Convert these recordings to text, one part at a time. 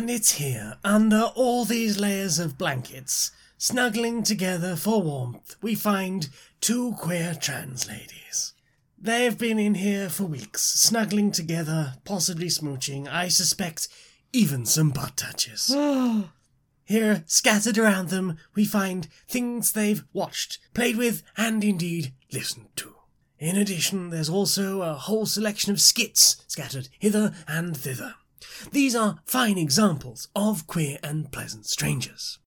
And it's here, under all these layers of blankets, snuggling together for warmth, we find two queer trans ladies. They've been in here for weeks, snuggling together, possibly smooching, I suspect even some butt touches. Here, scattered around them, we find things they've watched, played with, and indeed listened to. In addition, there's also a whole selection of skits scattered hither and thither. These are fine examples of queer and pleasant strangers.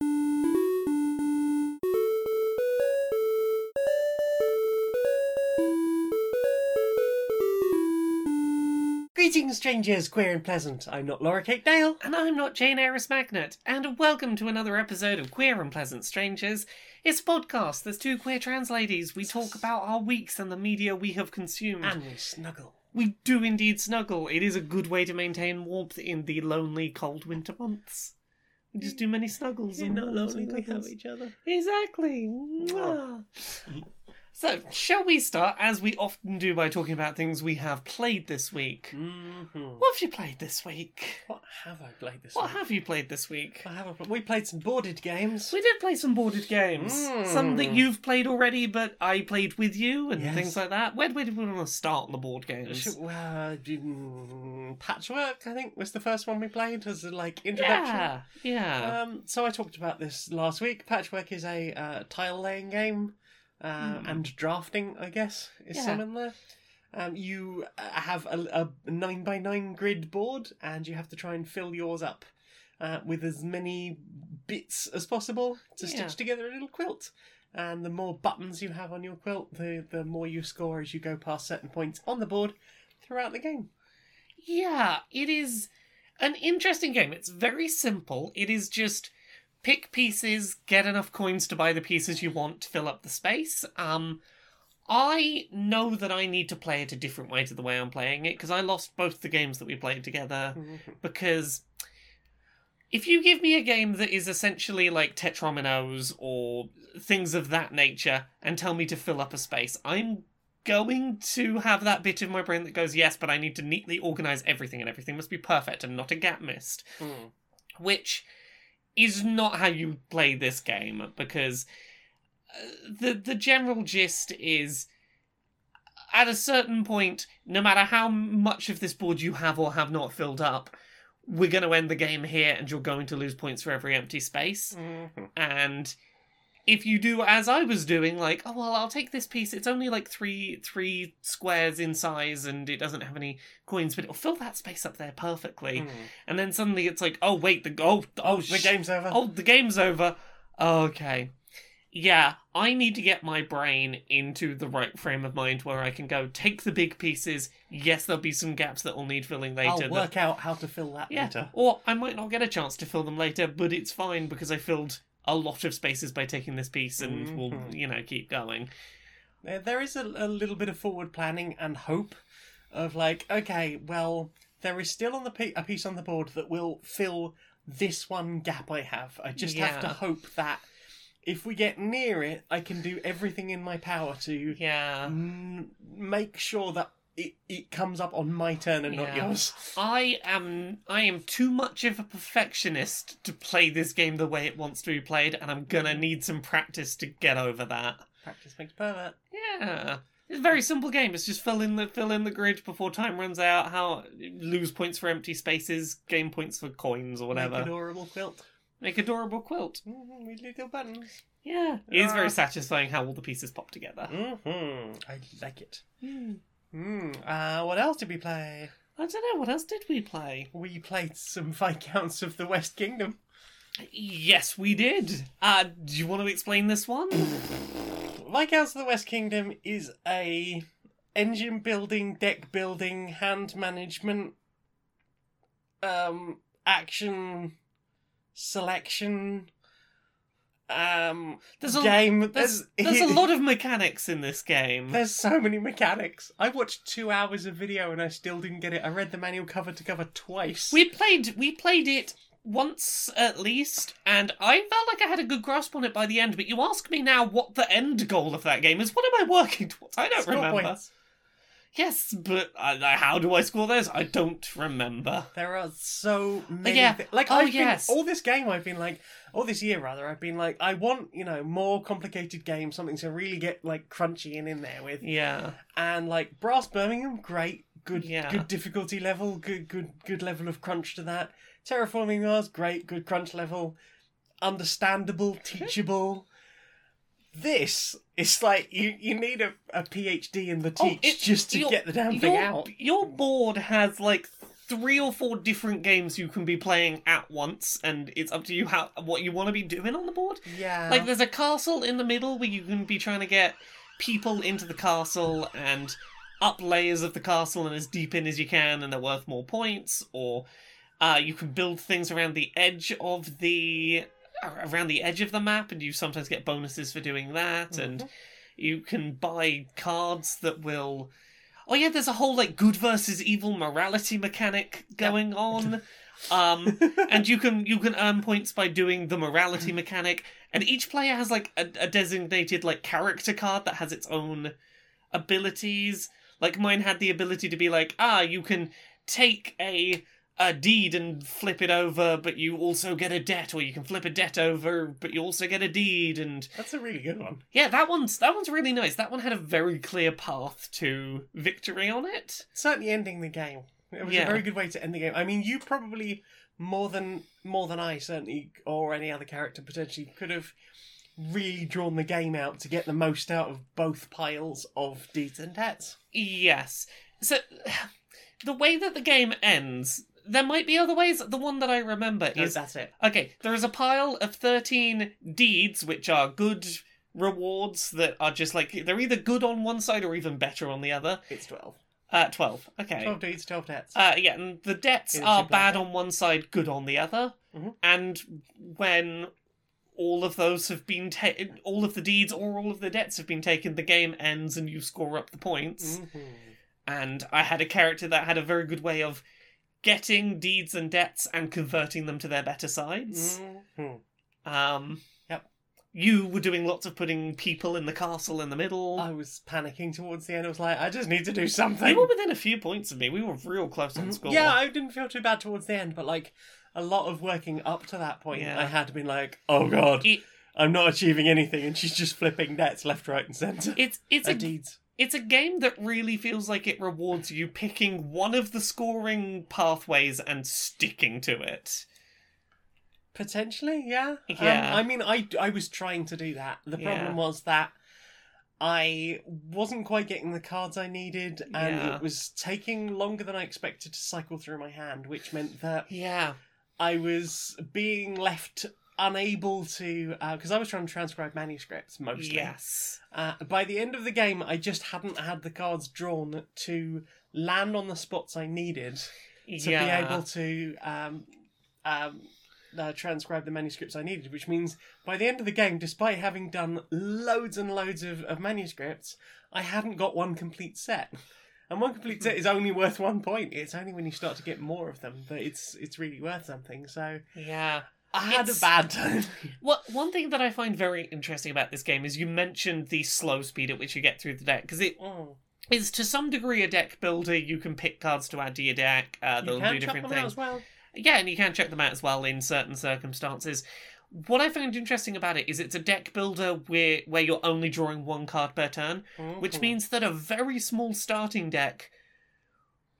Greetings, strangers, queer and pleasant. I'm not Laura Kate Dale. And I'm not Jane Eris Magnet, and welcome to another episode of Queer and Pleasant Strangers. It's a podcast. There's two queer trans ladies. We talk about our weeks and the media we have consumed. And we snuggle. We do indeed snuggle. It is a good way to maintain warmth in the lonely, cold winter months. We just do many snuggles. We're not lonely, we have each other. Exactly. So, shall we start, as we often do, by talking about things we have played this week? Mm-hmm. What have you played this week? What have I played this What week? What have you played this week? I have a, we played some boarded games. We did play some boarded games. Mm. Some that you've played already, but I played with you and Yes. things like that. Where, where did we want to start on the board games? Uh, mm, Patchwork, I think, was the first one we played as a like introduction. Yeah, yeah. Um, so I talked about this last week. Patchwork is a uh, tile laying game, uh, Hmm. and drafting, I guess, is Yeah. some in there. Um, you uh, have a, a nine by nine grid board, and you have to try and fill yours up uh, with as many bits as possible to Yeah. stitch together a little quilt. And the more buttons you have on your quilt, the the more you score as you go past certain points on the board throughout the game. yeah, it is an interesting game. It's very simple. It is just pick pieces, get enough coins to buy the pieces you want to fill up the space. Um, I know that I need to play it a different way to the way I'm playing it because I lost both the games that we played together. because if you give me a game that is essentially like Tetrominos or things of that nature and tell me to fill up a space, I'm going to have that bit of my brain that goes, yes, but I need to neatly organize everything and everything must be perfect and not a gap missed, Mm. which is not how you play this game because uh, the the general gist is at a certain point, no matter how much of this board you have or have not filled up, we're going to end the game here and you're going to lose points for every empty space. Mhm. And if you do as I was doing, like, oh well, I'll take this piece. It's only like three three squares in size, and it doesn't have any coins, but it'll fill that space up there perfectly. Mm. And then suddenly it's like, oh wait, the oh oh The sh- game's over. Oh, the game's over. Okay. Yeah, I need to get my brain into the right frame of mind where I can go take the big pieces. Yes, there'll be some gaps that will need filling later. I'll that- work out how to fill that yeah, later. or I might not get a chance to fill them later, but it's fine because I filled a lot of spaces by taking this piece, and we'll Mhm. you know keep going. There- is a, a little bit of forward planning and hope of like, okay, well, there is still on the pe- a piece on the board that will fill this one gap I have. I just have to hope that if we get near it, I can do everything in my power to Yeah. mm, make sure that it, it comes up on my turn and not yours. I am I am too much of a perfectionist to play this game the way it wants to be played, and I'm gonna need some practice to get over that. Practice makes perfect. Yeah. It's a very simple game. It's just fill in the fill in the grid before time runs out. How lose points for empty spaces, gain points for coins or Make whatever. adorable quilt. Make adorable quilt. Mm, with little buttons. Yeah, it is Ah. very satisfying how all the pieces pop together. hmm I like it. Hmm. Hmm. Uh, what else did we play? I don't know what else did we play. We played some Viscounts of the West Kingdom. Yes, we did. Uh, do you want to explain this one? Viscounts of the West Kingdom is a engine building, deck building, hand management, um, action selection, um, There's a game. there's, there's a lot of mechanics in this game. There's so many mechanics. I watched two hours of video and I still didn't get it. I read the manual cover to cover twice. We played we played it once at least, and I felt like I had a good grasp on it by the end. But you ask me now what the end goal of that game is. What am I working towards? I don't Score remember. points. Yes, but uh, how do I score this? I don't remember. There are so many. yeah. thi- Like Oh, I've yes. been all this game. I've been like all this year rather. I've been like I want you know more complicated games, something to really get like crunchy and in there with. Yeah. And like Brass Birmingham, great, good, Yeah. good difficulty level, good, good, good level of crunch to that. Terraforming Mars, great, good crunch level, understandable, teachable. This it's like you you need a, a PhD in the Oh, just to get the damn thing your, out. Your board has like three or four different games you can be playing at once, and it's up to you how what you want to be doing on the board. Yeah, Like there's a castle in the middle where you can be trying to get people into the castle and up layers of the castle and as deep in as you can, and they're worth more points. Or uh, you can build things around the edge of the around the edge of the map, and you sometimes get bonuses for doing that. And you can buy cards that will. Oh yeah, there's a whole like good versus evil morality mechanic going on. Um, and you can you can earn points by doing the morality mechanic and each player has like a, a designated like character card that has its own abilities like mine had the ability to be like ah you can take a a deed and flip it over but you also get a debt or you can flip a debt over but you also get a deed and that's a really good one. yeah that one's that one's really nice that one had a very clear path to victory on it certainly ending the game. It was Yeah. a very good way to end the game. I mean, you probably more than more than I certainly or any other character potentially could have really drawn the game out to get the most out of both piles of deeds and debts. Yes. So the way that the game ends, there might be other ways. The one that I remember No, is that's it. okay. There is a pile of thirteen deeds, which are good rewards that are just like they're either good on one side or even better on the other. It's twelve. Uh, twelve. Okay. Twelve deeds, twelve debts. Uh, yeah, and the debts In are bad on one side, good on the other. Mhm. And when all of those have been taken, all of the deeds or all of the debts have been taken, the game ends and you score up the points Mhm. and I had a character that had a very good way of getting deeds and debts and converting them to their better sides. Mhm. Um, Yep. You were doing lots of putting people in the castle in the middle. I was panicking towards the end. I was like, I just need to do something. you were within a few points of me. We were real close on score. Mm-hmm. Yeah, I didn't feel too bad towards the end, but like a lot of working up to that point, Yeah. I had been like, oh god, It- I'm not achieving anything, and she's just flipping debts left, right, and centre. It's it's a deeds. It's a game that really feels like it rewards you picking one of the scoring pathways and sticking to it. Potentially, yeah. Yeah. Um, I mean, I, I was trying to do that. The problem Yeah. was that I wasn't quite getting the cards I needed, and Yeah. it was taking longer than I expected to cycle through my hand, which meant that Yeah. I was being left unable to because I was trying to transcribe manuscripts mostly. Yes. Uh, by the end of the game, I just hadn't had the cards drawn to land on the spots I needed to yeah. be able to um, um, uh, transcribe the manuscripts I needed, which means by the end of the game, despite having done loads and loads of, of manuscripts, I hadn't got one complete set. And one complete set is only worth one point. It's only when you start to get more of them that it's it's really worth something. So Yeah. I had It's- a bad time. What one thing that I find very interesting about this game is you mentioned the slow speed at which you get through the deck because it Mm. is to some degree a deck builder. You can pick cards to add to your deck. Uh, they'll do different them out things. as well. Yeah, and you can check them out as well in certain circumstances. What I found interesting about it is it's a deck builder where where you're only drawing one card per turn, which Mhm. means that a very small starting deck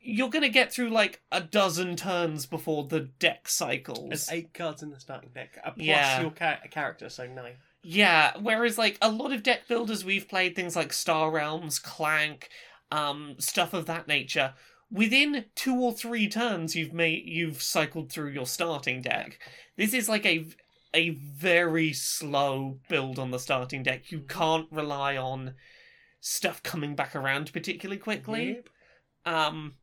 you're going to get through like a dozen turns before the deck cycles. There's eight cards in the starting deck, uh, plus Yeah. your ca- character, so nine. Yeah, whereas like a lot of deck builders we've played things like Star Realms, Clank, um, stuff of that nature. Within two or three turns, you've made you've cycled through your starting deck. This is like a a very slow build on the starting deck. You can't rely on stuff coming back around particularly quickly. Yep. Um,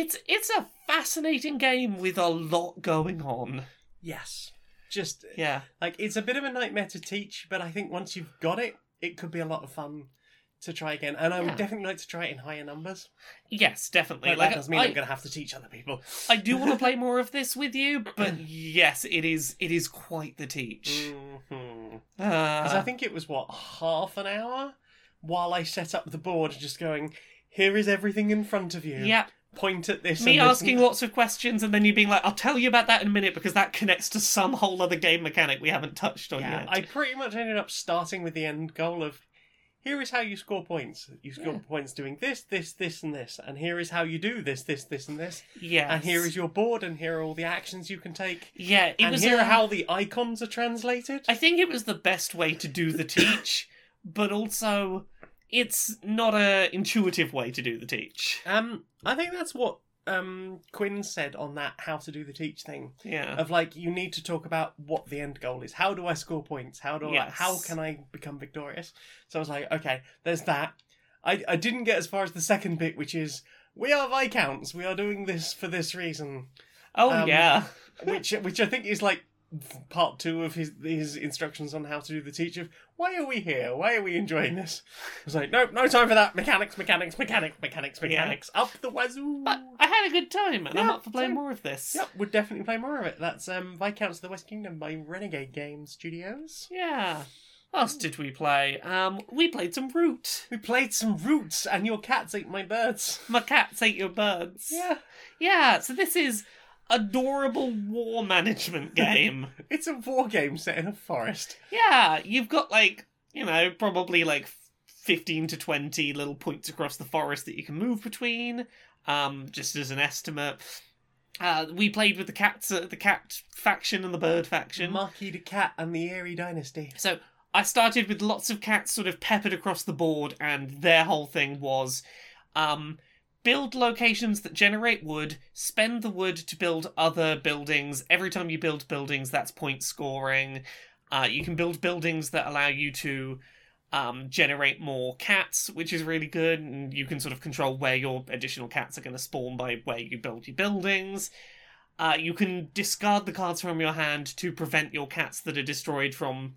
it's it's a fascinating game with a lot going on. Yes. Just Yeah. like it's a bit of a nightmare to teach, but I think once you've got it, it could be a lot of fun to try again. And I Yeah. would definitely like to try it in higher numbers. Yes, definitely. But like that doesn't mean I, I'm going to have to teach other people. I do want to play more of this with you, but yes, it is it is quite the teach. Because Uh, I think it was what half an hour while I set up the board, just going. here is everything in front of you. Yeah. Point at this. Me and this asking and- lots of questions and then you being like, I'll tell you about that in a minute because that connects to some whole other game mechanic we haven't touched on Yeah, yet. I pretty much ended up starting with the end goal of here is how you score points. You score Yeah. points doing this, this, this, and this, and here is how you do this, this, this, and this. Yeah. And here is your board, and here are all the actions you can take. Yeah, and here a- are how the icons are translated. I think it was the best way to do the teach, but also it's not a intuitive way to do the teach. Um, I think that's what um Quinn said on that how to do the teach thing Yeah. of like you need to talk about what the end goal is. How do I score points? How do I how can I become victorious? So I was like, okay, there's that. I I didn't get as far as the second bit, which is we are viscounts. We are doing this for this reason, Oh um, yeah. which which I think is like part two of his his instructions on how to do the teach of why are we here? Why are we enjoying this? I was like, nope, no time for that. Mechanics, mechanics, mechanics, mechanics, Yeah. mechanics. Up the wazoo. But I had a good time, and I'm up for playing more of this. Yep, would definitely play more of it. That's um, Viscounts of the West Kingdom by Renegade Game Studios. Yeah. What else did we play? Um, we played some Root. We played some Roots, and your cats ate my birds. My cats ate your birds. Yeah, Yeah, so this is adorable war management game. it's a war game set in a forest. yeah, you've got like, you know, probably like 15 to 20 little points across the forest that you can move between, um, just as an estimate. Uh, we played with the cats, uh, the cat faction and the bird faction. Marquis de Cat and the Eyrie Dynasty. So I started with lots of cats sort of peppered across the board, and their whole thing was um, build locations that generate wood, spend the wood to build other buildings. Every time you build buildings, that's point scoring. Uh, you can build buildings that allow you to um, generate more cats, which is really good, and you can sort of control where your additional cats are going to spawn by where you build your buildings. Uh, you can discard the cards from your hand to prevent your cats that are destroyed from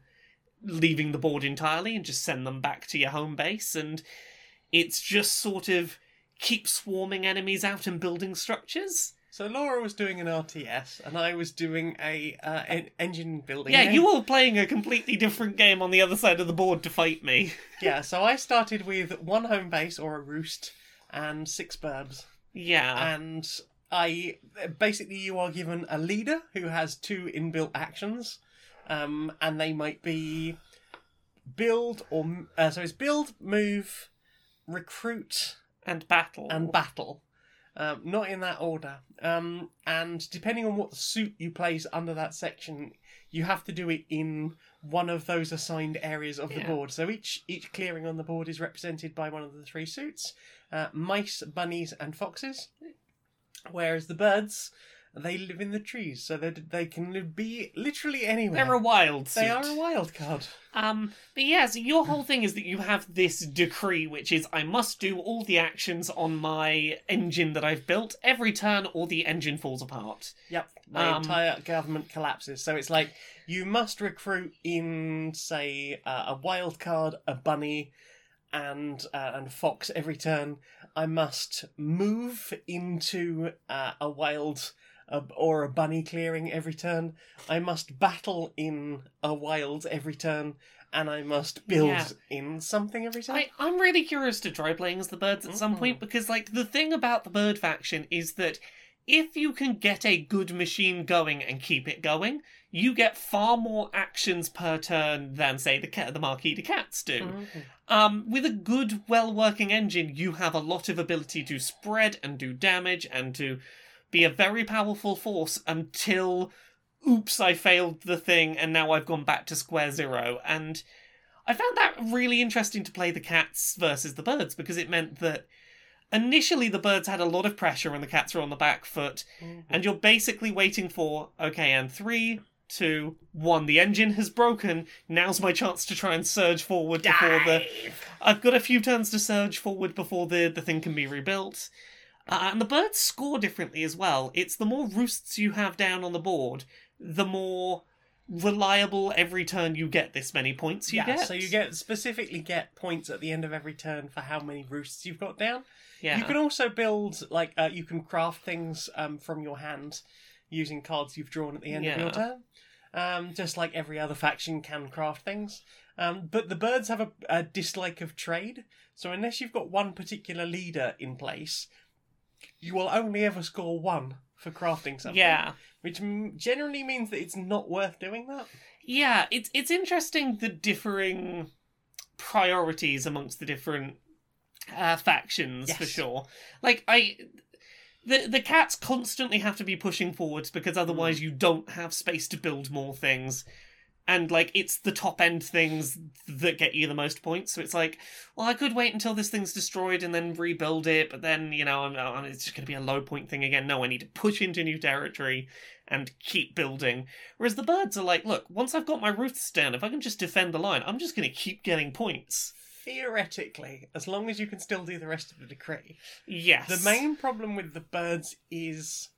leaving the board entirely and just send them back to your home base. And it's just sort of keep swarming enemies out and building structures. So Laura was doing an RTS, and I was doing a uh, en- engine building. Yeah, game. you were playing a completely different game on the other side of the board to fight me. Yeah, so I started with one home base or a roost and six burbs. Yeah. and I basically you are given a leader who has two inbuilt actions, um, and they might be build or uh, so it's build, move, recruit, and battle. and battle. Um, not in that order. Um, and depending on what suit you place under that section, you have to do it in one of those assigned areas of the Yeah. board. So each each clearing on the board is represented by one of the three suits: uh, mice, bunnies, and foxes. Whereas the birds, they live in the trees, so they they can be literally anywhere. They're a wild they are a wild card. Um, but yeah, so your whole thing is that you have this decree, which is I must do all the actions on my engine that I've built every turn, or the engine falls apart. Yep, the Um, entire government collapses. So it's like you must recruit in, say, uh, a wild card, a bunny, and uh, and a fox every turn. I must move into uh, a wild uh, or a bunny clearing every turn. I must battle in a wild every turn, and I must build Yeah. in something every turn. I, I'm really curious to try playing as the birds at some Mhm. point because, like, the thing about the bird faction is that if you can get a good machine going and keep it going, you get far more actions per turn than, say, the the Marquis de Cats do. Mhm. Um, with a good, well working engine, you have a lot of ability to spread and do damage and to be a very powerful force until, oops, I failed the thing and now I've gone back to square zero. And I found that really interesting to play the cats versus the birds because it meant that initially the birds had a lot of pressure and the cats were on the back foot, Mhm. and you're basically waiting for, okay, and three, two, one, the engine has broken. Now's my chance to try and surge forward before the. I've got a few turns to surge forward before the, the thing can be rebuilt. Uh, and the birds score differently as well. It's the more roosts you have down on the board, the more reliable every turn you get this many points you yeah, get. so you get specifically get points at the end of every turn for how many roosts you've got down. yeah. You can also build like uh, you can craft things um, from your hand using cards you've drawn at the end of your turn. Um, just like every other faction can craft things. Um, but the birds have a, a dislike of trade, so unless you've got one particular leader in place, you will only ever score one for crafting something. Yeah. Which m- generally means that it's not worth doing that. Yeah, it's it's interesting the differing priorities amongst the different uh, factions for sure. Like I the the cats constantly have to be pushing forwards because otherwise you don't have space to build more things. And like it's the top end things that get you the most points. So it's like, well, I could wait until this thing's destroyed and then rebuild it, but then you know, I'm, I'm, it's just going to be a low point thing again. No, I need to push into new territory and keep building. Whereas the birds are like, look, once I've got my roofs down, if I can just defend the line, I'm just going to keep getting points. Theoretically, as long as you can still do the rest of the decree. Yes. The main problem with the birds is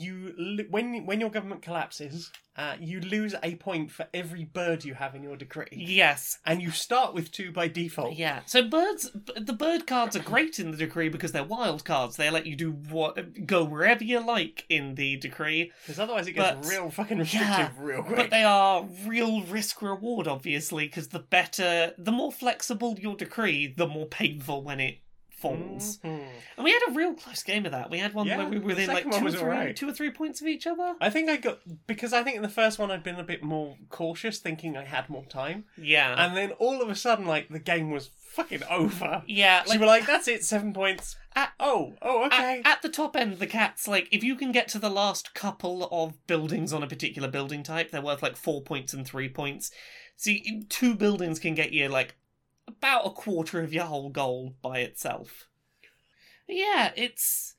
you when when your government collapses, uh, you lose a point for every bird you have in your decree, Yes. and you start with two by default. Yeah. So birds, the bird cards are great in the decree because they're wild cards. They let you do what, go wherever you like in the decree, Because otherwise it gets But- real fucking restrictive real quick. but they are real risk reward, obviously, because the better, the more flexible your decree, the more painful when it falls. Mhm. And we had a real close game of that. We had one Yeah, where we were within like two or three, alright. two or three points of each other. I think I got because I think in the first one I'd been a bit more cautious, thinking I had more time, Yeah. and then all of a sudden, like the game was fucking over. yeah. So Like, you were like, "That's it, seven points." At- oh, oh, okay. At, at the top end, the cats like if you can get to the last couple of buildings on a particular building type, they're worth like four points and three points. See, two buildings can get you like about a quarter of your whole goal by itself. Yeah, it's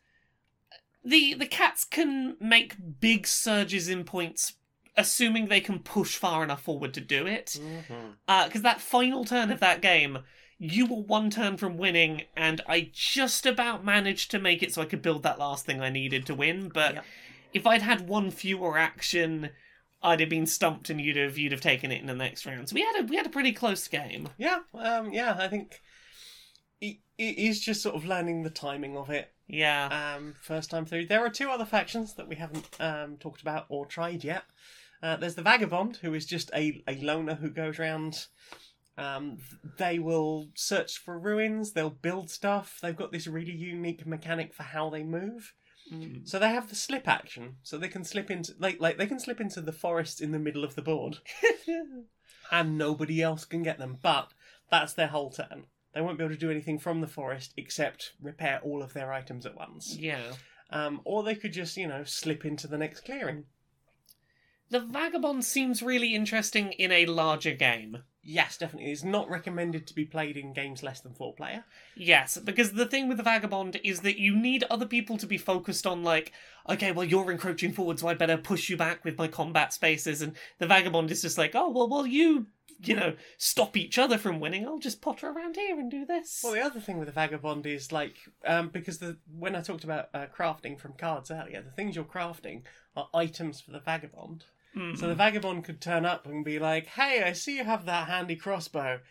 the the cats can make big surges in points, assuming they can push far enough forward to do it mm-hmm. uh, because that final turn of that game, you were one turn from winning, and I just about managed to make it so I could build that last thing I needed to win. But if I'd had one fewer action, I'd have been stumped, and you'd have you'd have taken it in the next round. So we had a we had a pretty close game. Yeah, um, yeah. I think it, it is just sort of learning the timing of it. Yeah, Um, first time through. There are two other factions that we haven't um, talked about or tried yet. Uh, there's the Vagabond, who is just a, a loner who goes around. Um, they will search for ruins. They'll build stuff. They've got this really unique mechanic for how they move. Mm. So they have the slip action, so they can slip into like like they can slip into the forest in the middle of the board, and nobody else can get them. But that's their whole turn. They won't be able to do anything from the forest except repair all of their items at once. yeah. Um, or they could just, you know, slip into the next clearing. The vagabond seems really interesting in a larger game. Yes, definitely. It's not recommended to be played in games less than four player. Yes, because the thing with the vagabond is that you need other people to be focused on, like, okay, well, you're encroaching forward, so I better push you back with my combat spaces. And the vagabond is just like, oh, well, well, you, you know, stop each other from winning. I'll just potter around here and do this. Well, the other thing with the vagabond is like um, because the when I talked about uh, crafting from cards earlier, the things you're crafting are items for the vagabond. Mm. So the vagabond could turn up and be like, "Hey, I see you have that handy crossbow.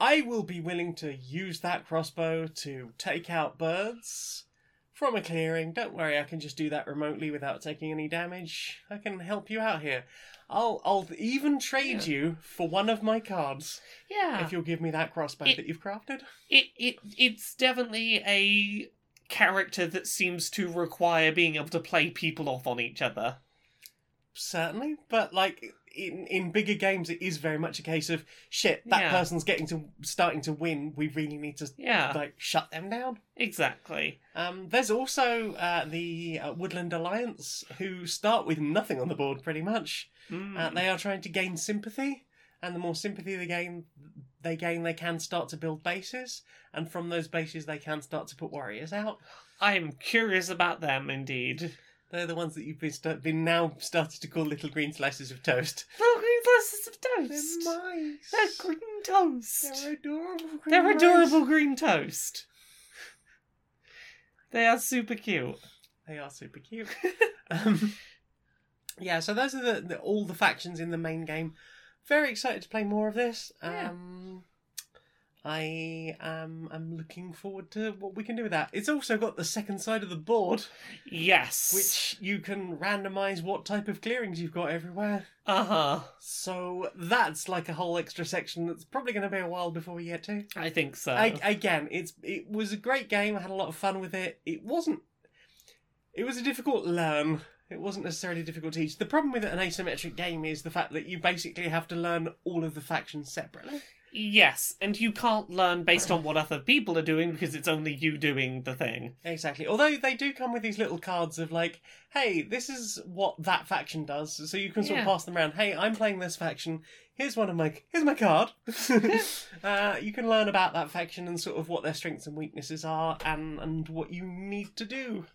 I will be willing to use that crossbow to take out birds from a clearing. Don't worry, I can just do that remotely without taking any damage. I can help you out here. I'll I'll even trade Yeah. you for one of my cards yeah, if you'll give me that crossbow It- that you've crafted." it, it, it's definitely a character that seems to require being able to play people off on each other. Certainly but like in in bigger games it is very much a case of shit that Yeah. person's getting to starting to win we really need to Yeah, like shut them down exactly. um there's also uh, the uh, woodland alliance who start with nothing on the board pretty much Mm. uh, they are trying to gain sympathy and the more sympathy they gain they gain they can start to build bases and from those bases they can start to put warriors out I'm curious about them, indeed. They're the ones that you've been, been now started to call little green slices of toast Little green slices of toast. They're mice They're green toast. They're adorable. green They're mice. adorable green toast. They are super cute. They are super cute. um, yeah, so those are the, the all the factions in the main game. Very excited to play more of this. Yeah. I am I'm looking forward to what we can do with that. It's also got the second side of the board, Yes. which you can randomize what type of clearings you've got everywhere. Uh huh. So that's like a whole extra section that's probably going to be a while before we get to. I think so. I, again, it's it was a great game. I had a lot of fun with it. It wasn't. It was a difficult learn. It wasn't necessarily difficult to teach. The problem with an asymmetric game is the fact that you basically have to learn all of the factions separately. Yes, and you can't learn based on what other people are doing because it's only you doing the thing. Exactly. Although they do come with these little cards of like, hey, this is what that faction does, so you can sort of Yeah. pass them around. Hey, I'm playing this faction. Here's one of my here's my card. uh, you can learn about that faction and sort of what their strengths and weaknesses are, and and what you need to do,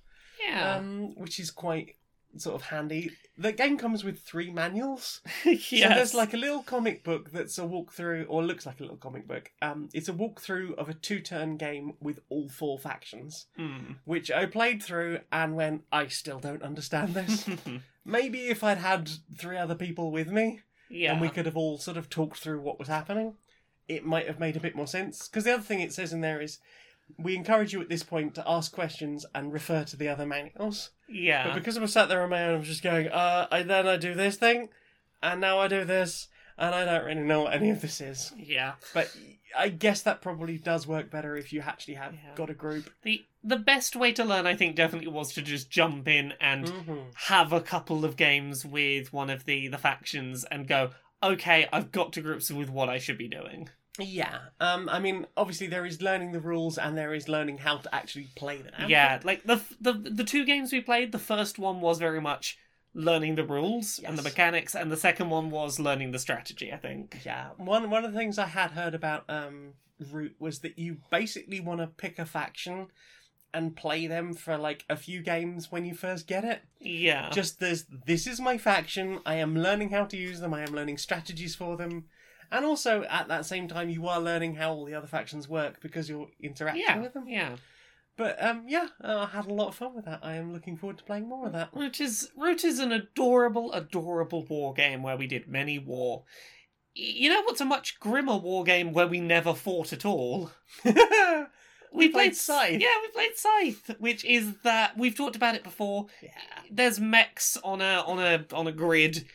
Yeah. um, which is quite sort of handy. The game comes with three manuals. yeah. So there's like a little comic book that's a walkthrough, or looks like a little comic book. Um, it's a walkthrough of a two-turn game with all four factions Hmm. which I played through and went, I still don't understand this. Maybe if I'd had three other people with me yeah. and we could have all sort of talked through what was happening, it might have made a bit more sense. Because the other thing it says in there is, we encourage you at this point to ask questions and refer to the other manuals. Yeah. But because I was sat there on my own, I was just going, uh, I then I do this thing, and now I do this, and I don't really know what any of this is. yeah. But I guess that probably does work better if you actually have Yeah. got a group. The the best way to learn, I think, definitely was to just jump in and Mhm. have a couple of games with one of the the factions and go, okay, I've got to grips with what I should be doing. Yeah. Um. I mean, obviously there is learning the rules and there is learning how to actually play them. Yeah, like the the the two games we played, the first one was very much learning the rules and the mechanics, and the second one was learning the strategy. I think. Yeah. One one of the things I had heard about um Root was that you basically want to pick a faction and play them for like a few games when you first get it. Yeah. Just there's this is my faction. I am learning how to use them. I am learning strategies for them. And also at that same time you are learning how all the other factions work because you're interacting yeah. with them. Yeah. But um yeah, uh, I had a lot of fun with that. I am looking forward to playing more of that. Root is Root is an adorable, adorable war game where we did many war. You know what's a much grimmer war game where we never fought at all? We played Scythe. Yeah, we played Scythe, which is that we've talked about it before. yeah. There's mechs on a on a on a grid.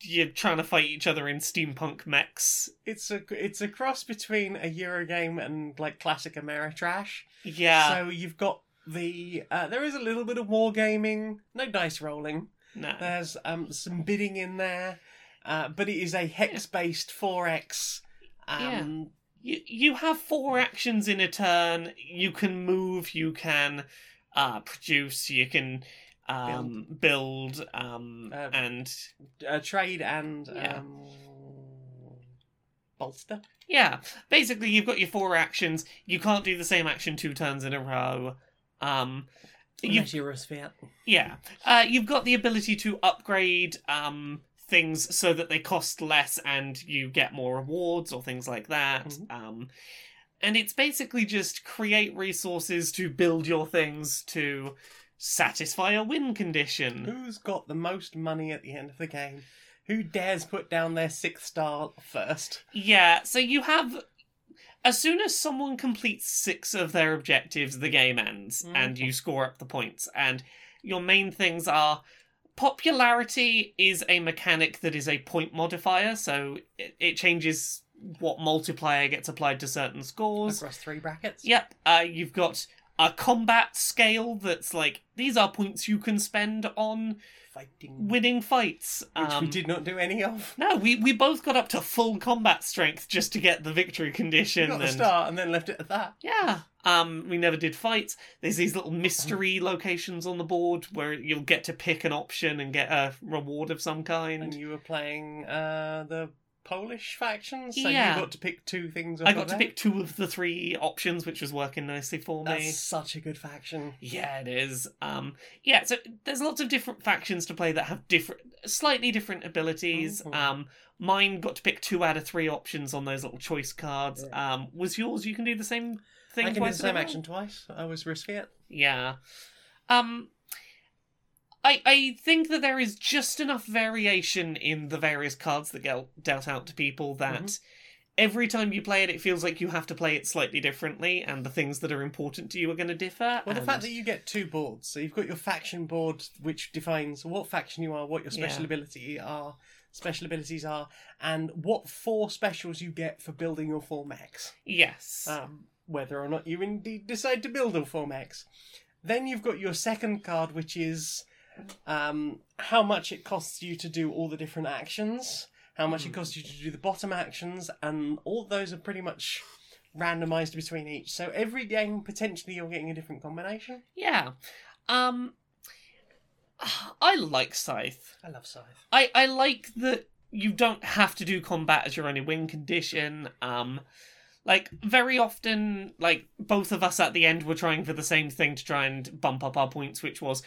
You're trying to fight each other in steampunk mechs. It's a it's a cross between a Eurogame and like classic Ameritrash. Yeah. So you've got the uh, there is a little bit of wargaming, no dice rolling. no. There's um some bidding in there, uh, but it is a hex based four X. Um, you you have four actions in a turn. You can move. You can uh, produce. You can um, build. um, Uh, and uh, trade and Yeah. um, bolster. yeah, basically you've got your four actions. You can't do the same action two turns in a row. Um, you you're a sphere. Yeah. Uh, you've got the ability to upgrade um, things so that they cost less and you get more rewards or things like that. Mhm. Um, and it's basically just create resources to build your things to satisfy a win condition. Who's got the most money at the end of the game? Who dares put down their sixth star first? Yeah, so you have. As soon as someone completes six of their objectives, the game ends and you score up the points. And your main things are popularity is a mechanic that is a point modifier, so it, it changes what multiplier gets applied to certain scores. Across three brackets. Yep, uh, you've got a combat scale that's like these are points you can spend on Fighting. winning fights. Which we Um, did not do any of. no, we, we both got up to full combat strength just to get the victory We condition. got the start and then left it at that. yeah, um, we never did fights. There's these little mystery locations on the board where you'll get to pick an option and get a reward of some kind. And you were playing uh, the Polish faction, so Yeah. you got to pick two things. I got to pick two of the three options, which was working nicely for me. That's such a good faction. Yeah, it is. Um, yeah, so there's lots of different factions to play that have different, slightly different abilities. Mhm. Um, mine got to pick two out of three options on those little choice cards. Um, was yours? You can do the same thing. I can do the twice same action twice. I was risky it. Yeah. Um, I I think that there is just enough variation in the various cards that get dealt out to people that. every time you play it, it feels like you have to play it slightly differently, and the things that are important to you are going to differ. Well, the fact that you get two boards, so you've got your faction board, which defines what faction you are, what your special Yeah. ability are, special abilities are, and what four specials you get for building your four mechs. yes, um, whether or not you indeed decide to build a four mechs. Then you've got your second card, which is um, how much it costs you to do all the different actions, how much it costs you to do the bottom actions, and all those are pretty much randomized between each. So every game, potentially, you're getting a different combination. yeah. Um, I like Scythe. I love Scythe. I I like that you don't have to do combat as your only win condition. Um, like very often, like both of us at the end were trying for the same thing to try and bump up our points, which was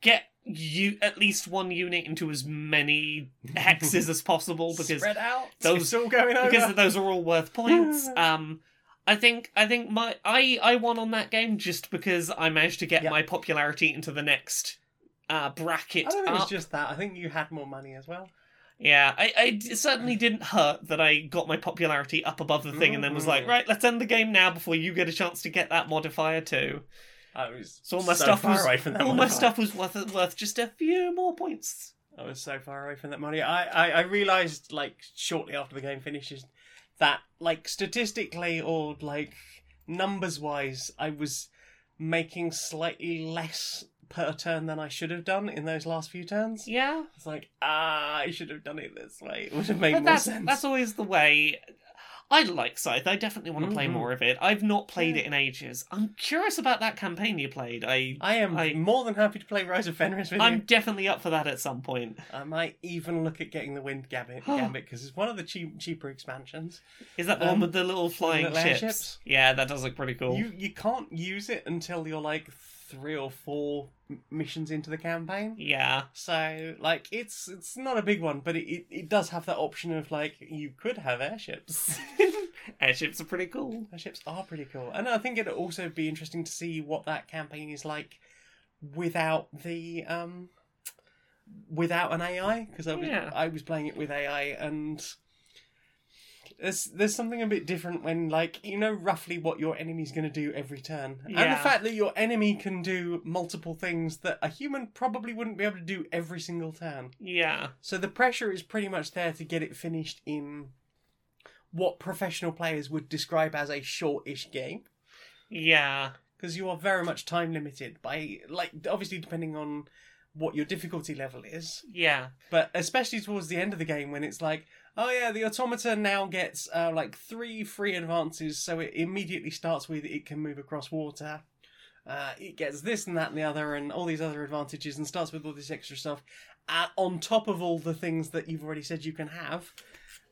get you at least one unit into as many hexes as possible because Spread out. those- it's all going over. because those are all worth points. Um, I think I think my I I won on that game just because I managed to get Yeah. my popularity into the next uh bracket I don't think up. was just that. I think you had more money as well. Yeah, I, I it certainly didn't hurt that I got my popularity up above the thing and then was like, Mhm. right, let's end the game now before you get a chance to get that modifier too. I was So all my so stuff far was away from that all my stuff was worth worth just a few more points. I was so far away from that money. I, I, I realized like shortly after the game finishes that like statistically or like numbers wise, I was making slightly less per turn than I should have done in those last few turns. Yeah, It's like ah, I should have done it this way. It would have made but more that's sense. that's always the way. I like Scythe. I definitely want to play Mhm. more of it. I've not played Yeah. it in ages. I'm curious about that campaign you played. I I am I- more than happy to play Rise of Fenris with I'm you. definitely up for that at some point. I might even look at getting the Wind Gambit Gambit because it's one of the cheap, cheaper expansions. Is that the Um, one with the little flying little ships? airships? Yeah, that does look pretty cool. You you can't use it until you're like three or four m- missions into the campaign. Yeah. So like it's it's not a big one, but it, it, it does have that option of like you could have airships. Airships are pretty cool. airships are pretty cool, and I think it'd also be interesting to see what that campaign is like without the um without an AI because I was Yeah. I was playing it with AI and. There's, there's something a bit different when like you know roughly what your enemy's going to do every turn and the fact that your enemy can do multiple things that a human probably wouldn't be able to do every single turn Yeah. so the pressure is pretty much there to get it finished in what professional players would describe as a shortish game Yeah. because you are very much time limited by like obviously depending on what your difficulty level is Yeah. but especially towards the end of the game when it's like oh yeah the automata now gets uh, like three free advances so it immediately starts with it can move across water. Uh, it gets this and that and the other and all these other advantages and starts with all this extra stuff uh, on top of all the things that you've already said you can have.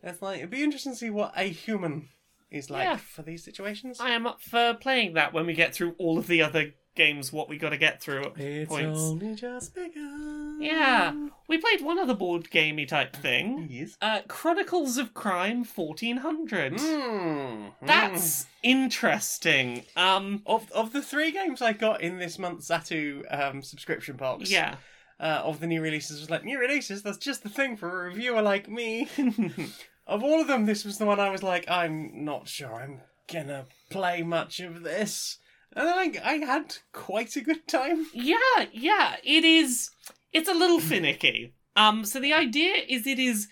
It's like it'd be interesting to see what a human is like Yeah. for these situations. I am up for playing that when we get through all of the other games, what we got to get through at it's points. only just begun Yeah. We played one other board gamey type thing. yes Uh, Chronicles of Crime 1400. Mm, That's interesting. Um, Of of the three games I got in this month's Zatu um, subscription box, yeah. uh, of the new releases was like new releases. That's just the thing for a reviewer like me. of all of them, this was the one I was like, I'm not sure I'm gonna play much of this, and I I had quite a good time. Yeah, yeah, it is. It's a little finicky. Um, so the idea is it is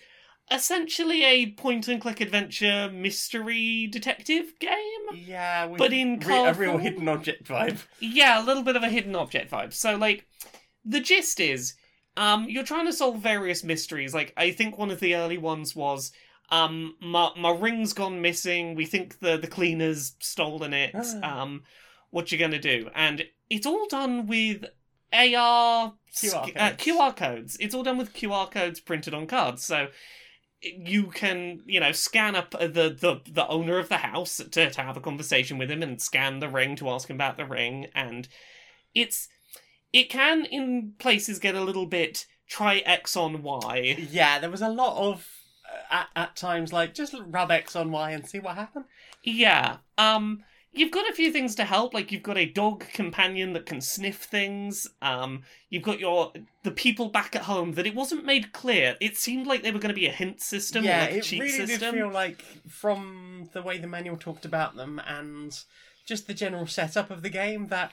essentially a point and click adventure mystery detective game. Yeah, with But in re- a real hidden object vibe. Yeah, a little bit of a hidden object vibe. So like, the gist is, um, you're trying to solve various mysteries. Like I think one of the early ones was. Um, my my ring's gone missing. We think the the cleaner's stolen it. Ah. Um, what you're gonna do? And it's all done with AR QR uh, codes. QR codes. It's all done with QR codes printed on cards. So you can, you know, scan up the the, the owner of the house to, to have a conversation with him and scan the ring to ask him about the ring. And it's it can in places get a little bit try X on Y. Yeah, there was a lot of uh, at, at times like just rub X on Y and see what happened. Yeah. Um you've got a few things to help. Like you've got a dog companion that can sniff things. Um, you've got your the people back at home that it wasn't made clear. It seemed like they were going to be a hint system, yeah, like a it cheat really system. did feel like from the way the manual talked about them and just the general setup of the game that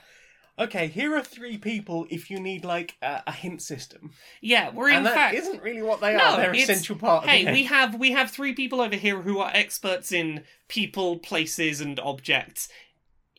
okay, here are three people if you need like a, a hint system, yeah, we're in and that fact. not really what they No, are. They're essential part. Of Hey, we have we have three people over here who are experts in people, places, and objects.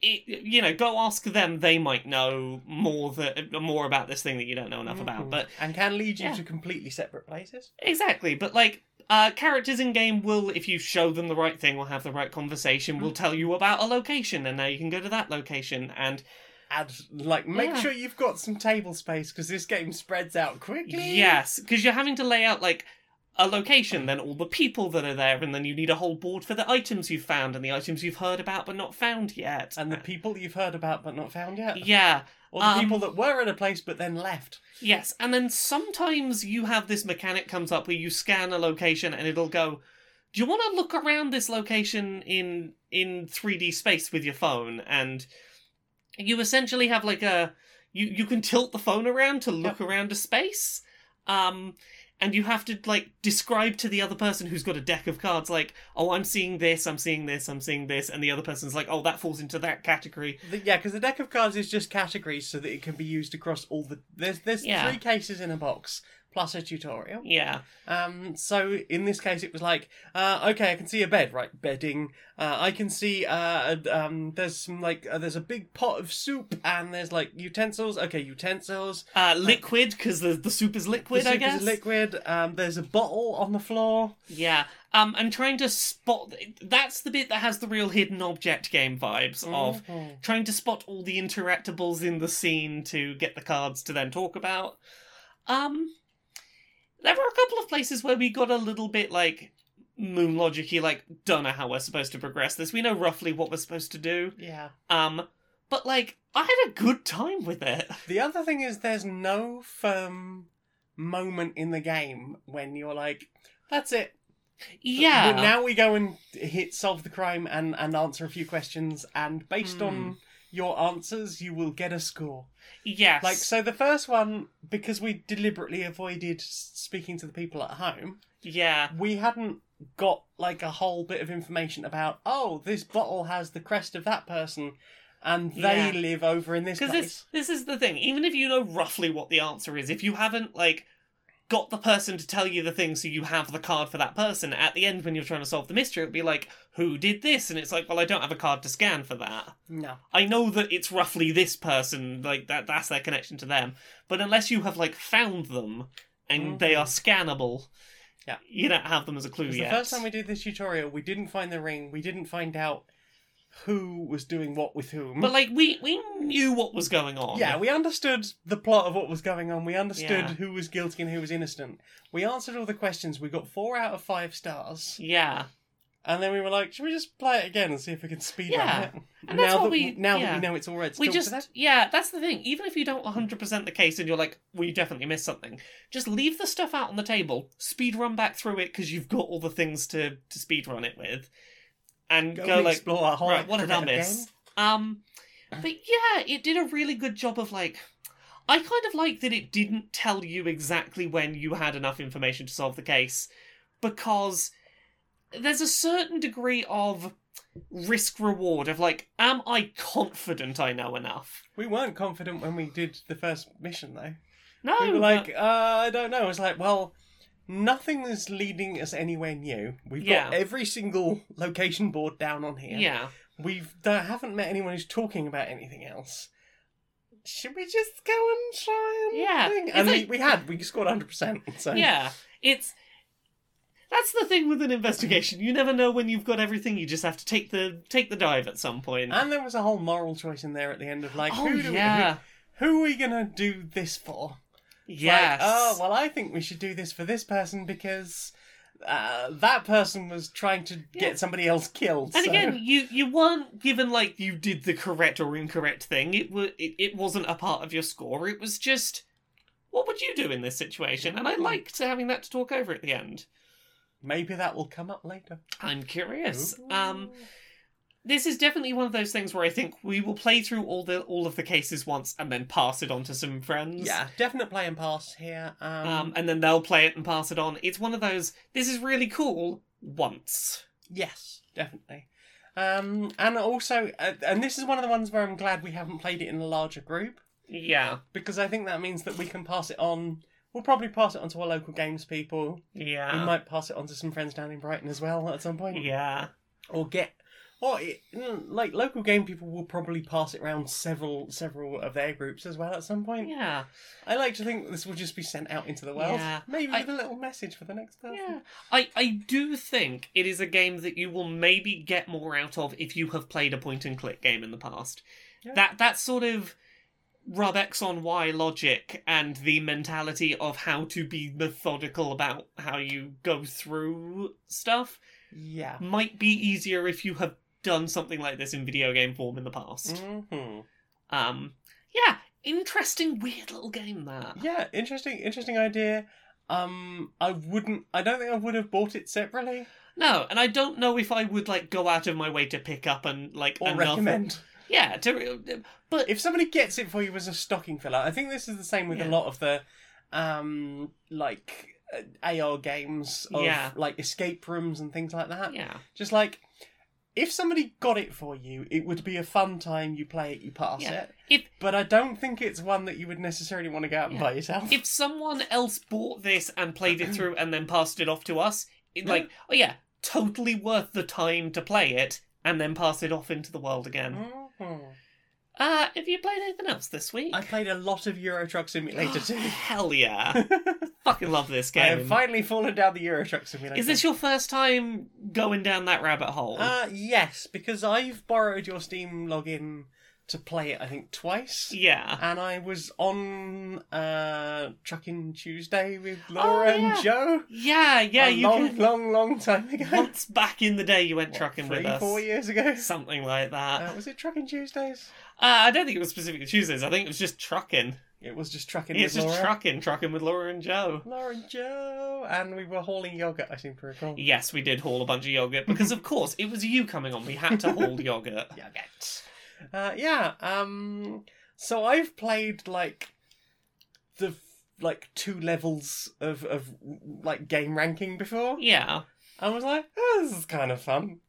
It, you know, go ask them. They might know more that more about this thing that you don't know enough about. Mhm. But and can lead you Yeah. to completely separate places. Exactly, but like uh, characters in game will, if you show them the right thing or have the right conversation, will tell you about a location, and now you can go to that location. And Add like make Yeah. sure you've got some table space because this game spreads out quickly. yes, because you're having to lay out like a location, then all the people that are there, and then you need a whole board for the items you've found and the items you've heard about but not found yet. And the people you've heard about but not found yet. yeah, Or the um, people that were at a place but then left. Yes, and then sometimes you have this mechanic comes up where you scan a location and it'll go, "Do you want to look around this location in in 3D space with your phone?" And you essentially have like a you you can tilt the phone around to look around a space. Um and you have to like describe to the other person who's got a deck of cards like, "Oh, I'm seeing this, I'm seeing this, I'm seeing this." And the other person's like, "Oh, that falls into that category." The, yeah, because the deck of cards is just categories so that it can be used across all the. There's there's Yeah. three cases in a box plus a tutorial. Yeah. Um, so in this case, it was like, uh, okay, I can see a bed, right? Bedding. Uh, I can see, uh, um, there's some like, uh, there's a big pot of soup, and there's like utensils. Okay, utensils. Uh liquid because the the soup is liquid, the I guess. is liquid. Um, there's a bottle on the floor. Yeah. Um, and trying to spot that's the bit that has the real hidden object game vibes of Mhm. trying to spot all the interactables in the scene to get the cards to then talk about. Um, there were a couple of places where we got a little bit like moon logicy, like don't know how we're supposed to progress this. We know roughly what we're supposed to do. Yeah. Um, but like I had a good time with it. The other thing is, there's no firm moment in the game when you're like, that's it. Yeah. But now we go and hit solve the crime and and answer a few questions, and based Hmm. on your answers, you will get a score. yes. Like so, the first one because we deliberately avoided speaking to the people at home, Yeah. we hadn't got like a whole bit of information about. Oh, this bottle has the crest of that person, and they Yeah. live over in this Because this this is the thing. Even if you know roughly what the answer is, if you haven't like got the person to tell you the thing, so you have the card for that person at the end when you're trying to solve the mystery, it'll be like, "Who did this?" And it's like, "Well, I don't have a card to scan for that. No. I know that it's roughly this person, like that. That's their connection to them. But unless you have like found them and mm-hmm. they are scannable, Yeah. you don't have them as a clue yet. The first time we did this tutorial, we didn't find the ring. We didn't find out who was doing what with whom. but like we we knew what was going on. yeah, we understood the plot of what was going on. We understood Yeah. who was guilty and who was innocent. We answered all the questions. We got four out of five stars, yeah. and then we were like, "Should we just play it again and see if we can speed Yeah. run it?" And that's now what that we- now yeah. that we know it's all right, to we talk to just them. yeah that's the thing even if you don't 100% the case and you're like you definitely missed something just leave the stuff out on the table speed run back through it because you've got all the things to to speed run it with and go, go, and like explore a whole right what did i extra of miss um but yeah it did a really good job of like i kind of like that it didn't tell you exactly when you had enough information to solve the case because there's a certain degree of risk reward of like am i confident i know enough We weren't confident when we did the first mission, though. no we were but- like, uh, I don't know. It's like, well, nothing is leading us anywhere new. We've Yeah. got every single location board down on here. yeah We've uh, haven't met anyone who's talking about anything else. Should we just go and try and Yeah? And like- we, we had we scored hundred percent. So Yeah, it's that's the thing with an investigation. You never know when you've got everything. You just have to take the take the dive at some point. And there was a whole moral choice in there at the end of like, oh who do yeah, we, who, who are we gonna do this for? Yes. Like, oh well, I think we should do this for this person because uh, that person was trying to Yeah. get somebody else killed. and so- again, you you weren't given like you did the correct or incorrect thing. It was it, it wasn't a part of your score. It was just what would you do in this situation? And I liked having that to talk over at the end. maybe that will come up later. I'm curious. Ooh. Um, this is definitely one of those things where I think we will play through all the all of the cases once and then pass it on to some friends. Yeah, definite play and pass here. Um, Um, and then they'll play it and pass it on. It's one of those. This is really cool. Once. yes, definitely. Um, and also, uh, and this is one of the ones where I'm glad we haven't played it in a larger group Yeah. because I think that means that we can pass it on. We'll probably pass it on to our local games people. Yeah. we might pass it on to some friends down in Brighton as well at some point. Yeah. or get or it, mm, like local game people will probably pass it around several several of their groups as well at some point. Yeah. I like to think this will just be sent out into the world, Yeah. maybe I- with a little message for the next person. Yeah. I, I do think it is a game that you will maybe get more out of if you have played a point and click game in the past. Yeah. That that sort of rub X on Y logic and the mentality of how to be methodical about how you go through stuff Yeah. might be easier if you have done something like this in video game form in the past. hmm Um yeah, interesting weird little game that. Yeah, interesting, interesting idea. Um, I wouldn't. I don't think I would have bought it separately No, and I don't know if I would like go out of my way to pick up and like or another recommend. Yeah, to, but If somebody gets it for you as a stocking filler, I think this is the same with Yeah. a lot of the, um, like uh, AR games of Yeah. like escape rooms and things like that. yeah, Just like if somebody got it for you, it would be a fun time. You play it, you pass Yeah. it. If- but I don't think it's one that you would necessarily want to go out and Yeah. buy yourself. if someone else bought this and played it through and then passed it off to us, it, like, oh yeah, totally worth the time to play it and then pass it off into the world again. Mhm. Uh, have you played anything else this week? I played a lot of Euro Truck Simulator too. Hell yeah! Fucking love this game. I have finally fallen down the Euro Truck Simulator. Is this your first time going down that rabbit hole? Uh, yes, because I've borrowed your Steam login to play it. I think twice. yeah. And I was on uh, Trucking Tuesday with Laura Oh, yeah. and Joe. Yeah, yeah, a you long, can. long, long time ago. Once back in the day, you went What, trucking three, with us. four years ago. Something like that. Uh, was it Trucking Tuesdays? Uh, I don't think it was specifically Tuesdays. I think it was just trucking. It was just trucking It's just Laura. trucking, trucking with Laura and Joe. Laura and Joe, and we were hauling yogurt. I seem to recall. Yes, we did haul a bunch of yogurt because, of course, it was you coming on. We had to haul yogurt. Yogurt. Uh, yeah. Um. So I've played like the like two levels of of like game ranking before. Yeah, I was like, oh, this is kind of fun.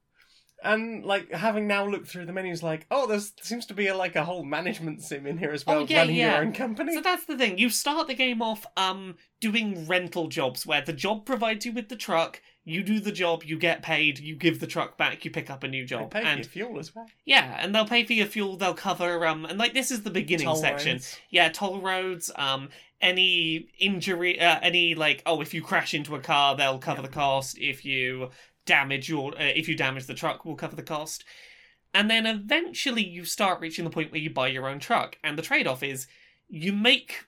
And like having now looked through the menus, like, oh, there seems to be a, like a whole management sim in here as well, Oh, yeah, running yeah. your own company. so that's the thing. You start the game off um doing rental jobs where the job provides you with the truck. You do the job, you get paid, you give the truck back, you pick up a new They job, pay for and your fuel as well. yeah, and they'll pay for your fuel. They'll cover um and like this is the beginning Toll section. roads. Yeah, toll roads. Um, any injury, uh, any like, oh, if you crash into a car, they'll cover the cost. If you damage your, uh, if you damage the truck, we'll cover the cost. And then eventually you start reaching the point where you buy your own truck, and the trade-off is you make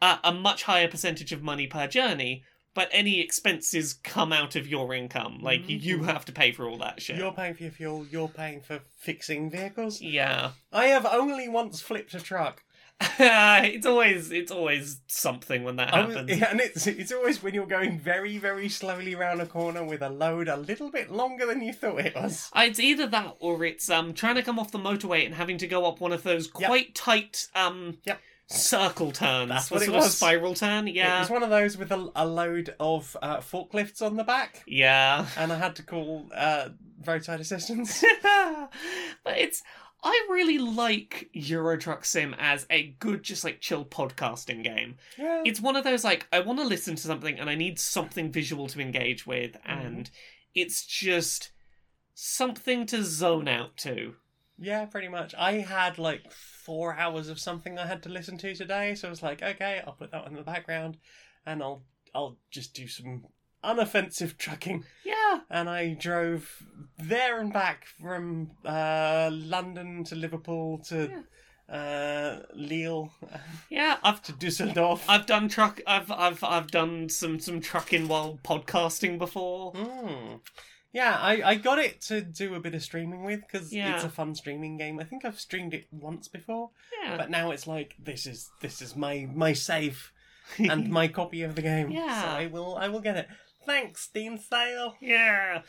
a, a much higher percentage of money per journey, but any expenses come out of your income. Like you Mhm. have to pay for all that shit. You're paying for your fuel. You're paying for fixing vehicles. Yeah, I have only once flipped a truck. it's always it's always something when that happens. yeah, and it's it's always when you're going very very slowly round a corner with a load a little bit longer than you thought it was. Uh, It's either that or it's um trying to come off the motorway and having to go up one of those Yep. quite tight um Yep. circle turns. That's what it was. spiral turn. Yeah, It was one of those with a, a load of uh, forklifts on the back, yeah. and I had to call uh, roadside assistance. but it's I really like Euro Truck Sim as a good, just like chill podcasting game. yeah, It's one of those like I want to listen to something and I need something visual to engage with, Mm-hmm. and it's just something to zone out to. yeah, pretty much. I had like four hours of something I had to listen to today, so I was like, okay, I'll put that one in the background, and I'll I'll just do some unoffensive trucking. Yeah, and I drove there and back from uh, London to Liverpool to uh, Lille yeah. I've to Dusseldorf. I've done truck. I've I've I've done some some trucking while podcasting before. Mm. Yeah, I, I got it to do a bit of streaming with because Yeah. it's a fun streaming game. I think I've streamed it once before, Yeah, but now it's like this is this is my my save and my copy of the game. Yeah. so I will I will get it. Thanks, Steam sale. yeah.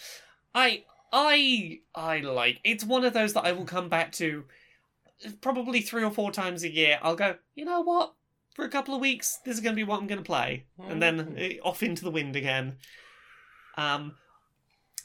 I I I like. It's one of those that I will come back to probably three or four times a year. I'll go. You know what? For a couple of weeks, this is going to be what I'm going to play, and then Mm. eh, off into the wind again. Um,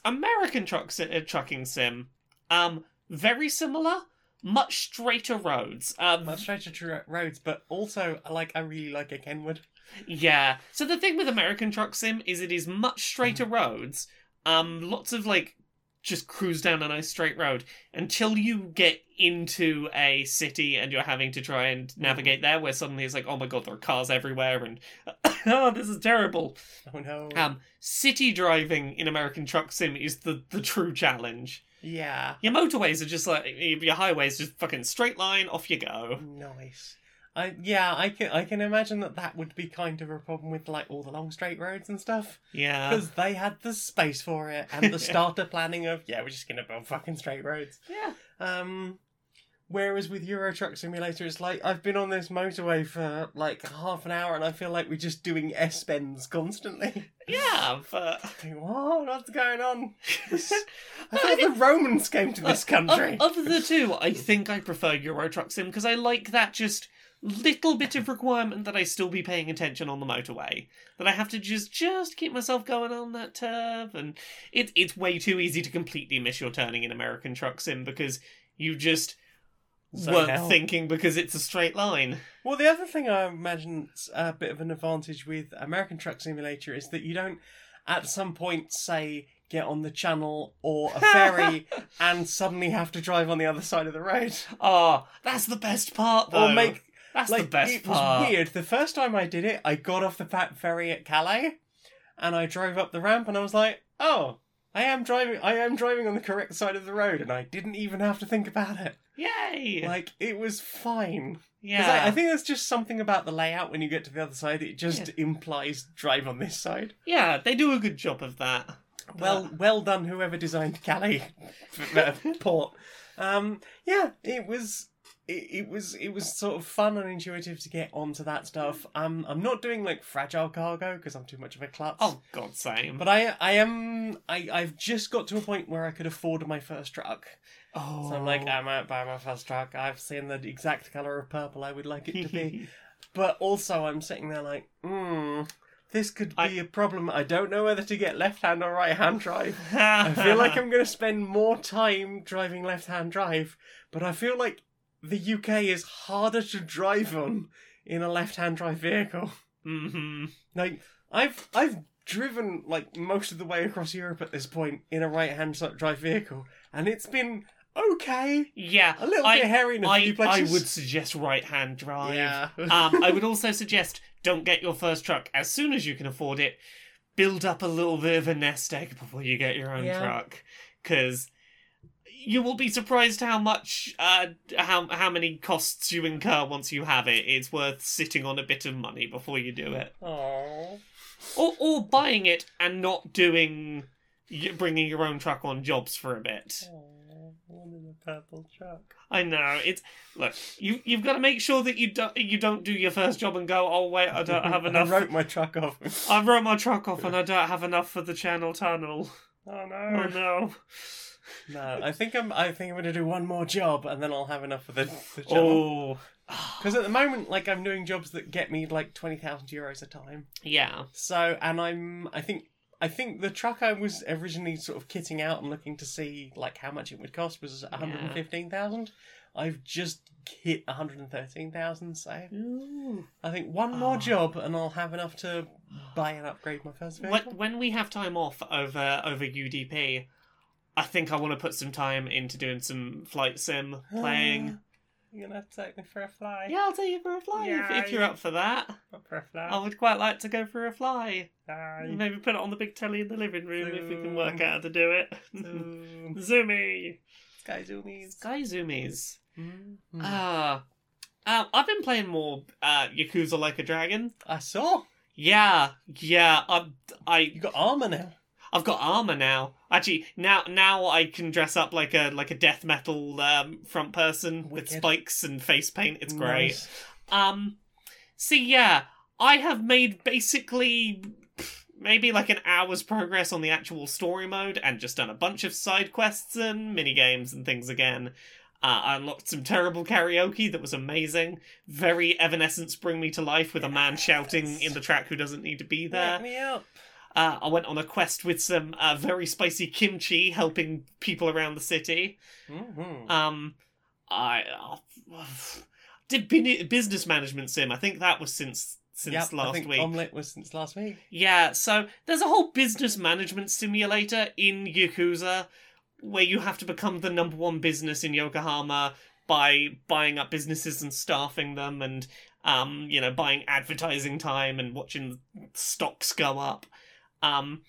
American truck si- uh, trucking sim, um, very similar, much straighter roads. Um, Much straighter tr- roads, but also like I really like a Kenworth. Yeah. So the thing with American Truck Sim is it is much straighter roads. Um, lots of like just cruise down a nice straight road until you get into a city and you're having to try and navigate there where suddenly it's like oh my god there are cars everywhere and oh this is terrible Oh no. um city driving in american truck sim is the the true challenge yeah. your motorways are just like your highways just fucking straight line off you go Nice. I yeah, I can I can imagine that that would be kind of a problem with like all the long straight roads and stuff yeah because they had the space for it and the starter planning of yeah we're just gonna build fucking straight roads. yeah Um, whereas with Euro Truck Simulator, it's like I've been on this motorway for like half an hour and I feel like we're just doing S bends constantly. yeah but what? What's going on? I thought think- the Romans came to this country. Of, of the two, I think I prefer Euro Truck Sim because I like that just little bit of requirement that I still be paying attention on the motorway. That I have to just just keep myself going on that turf, and it it's way too easy to completely miss your turning in American Truck Sim because you just So weren't now- thinking because it's a straight line. Well, the other thing I imagine's a bit of an advantage with American Truck Simulator is that you don't, at some point, say get on the channel or a ferry and suddenly have to drive on the other side of the road, Oh, that's the best part, though. or make that's like the best it part. was weird. The first time I did it, I got off the pat ferry at Calais, and I drove up the ramp, and I was like, oh. I am driving. I am driving on the correct side of the road, and I didn't even have to think about it. Yay! Like it was fine. 'Cause yeah, I, I think there's just something about the layout when you get to the other side. It just implies drive on this side. yeah, they do a good job of that. Well, well done, whoever designed Calais uh, port. Um, yeah, it was. It, it was it was sort of fun and intuitive to get onto that stuff. Um, I'm not doing like fragile cargo because I'm too much of a klutz. Oh God, same. But I I am I I've just got to a point where I could afford my first truck. oh, So I'm like I might buy my first truck. I've seen the exact color of purple I would like it to be. But also, I'm sitting there like, hmm, this could be I- a problem. I don't know whether to get left hand or right hand drive. I feel like I'm going to spend more time driving left hand drive, but I feel like the UK is harder to drive on in a left hand drive vehicle. hmm Like, I've I've driven like most of the way across Europe at this point in a right hand drive vehicle, and it's been okay. Yeah, A little I, bit hairy in a I, few places. I would suggest right-hand drive. Yeah. um, I would also suggest don't get your first truck as soon as you can afford it. Build up a little bit of a nest egg before you get your own Yeah. truck, because you will be surprised how much, uh, how how many costs you incur once you have it. It's worth sitting on a bit of money before you do it, Aww. or or buying it and not doing, bringing your own truck on jobs for a bit. Aww, one in a purple truck. I know it's look. You you've got to make sure that you don't you don't do your first job and go. Oh wait, I don't have enough. I wrote my truck off. I wrote my truck off and I don't have enough for the Channel Tunnel. oh no! Oh no. No! I think I'm. I think I'm gonna do one more job, and then I'll have enough for the, the job. Oh, Because at the moment, like I'm doing jobs that get me like twenty thousand euros a time. yeah, So, and I'm. I think. I think the truck I was originally sort of kitting out and looking to see like how much it would cost was one hundred and fifteen thousand. I've just hit one hundred and thirteen thousand. So I think one more Oh. job, and I'll have enough to buy and upgrade my first when vehicle. when we have time off over over UDP, I think I want to put some time into doing some flight sim playing. You're gonna have to take me for a fly. yeah, I'll take you for a fly if, if you're up for that. Not for a fly. I would quite like to go for a fly. Aye. Maybe put it on the big telly in the living room if we can work out how to do it. Zoom. Zoomy. Sky zoomies. Sky zoomies. Mm. Ah. um, I've been playing more uh, Yakuza Like a Dragon. I saw. Yeah, yeah. I, I, You got armor now. I've got armor now. Actually, now, now I can dress up like a like a death metal um, front person with Wicked. spikes and face paint. It's great. Nice. Um, see, yeah, I have made basically maybe like an hour's progress on the actual story mode and just done a bunch of side quests and mini games and things again. Uh, I unlocked some terrible karaoke that was amazing. Very Evanescence Bring Me to Life with a man shouting in the track who doesn't need to be there. Let me up. Uh, I went on a quest with some uh, very spicy kimchi helping people around the city. Mhm. Um, I uh, did business management sim. I think that was since since Yep, I last think week. Omelette was since last week. Yeah, so there's a whole business management simulator in Yakuza where you have to become the number one business in Yokohama by buying up businesses and staffing them and um, you know, buying advertising time and watching stocks go up. Um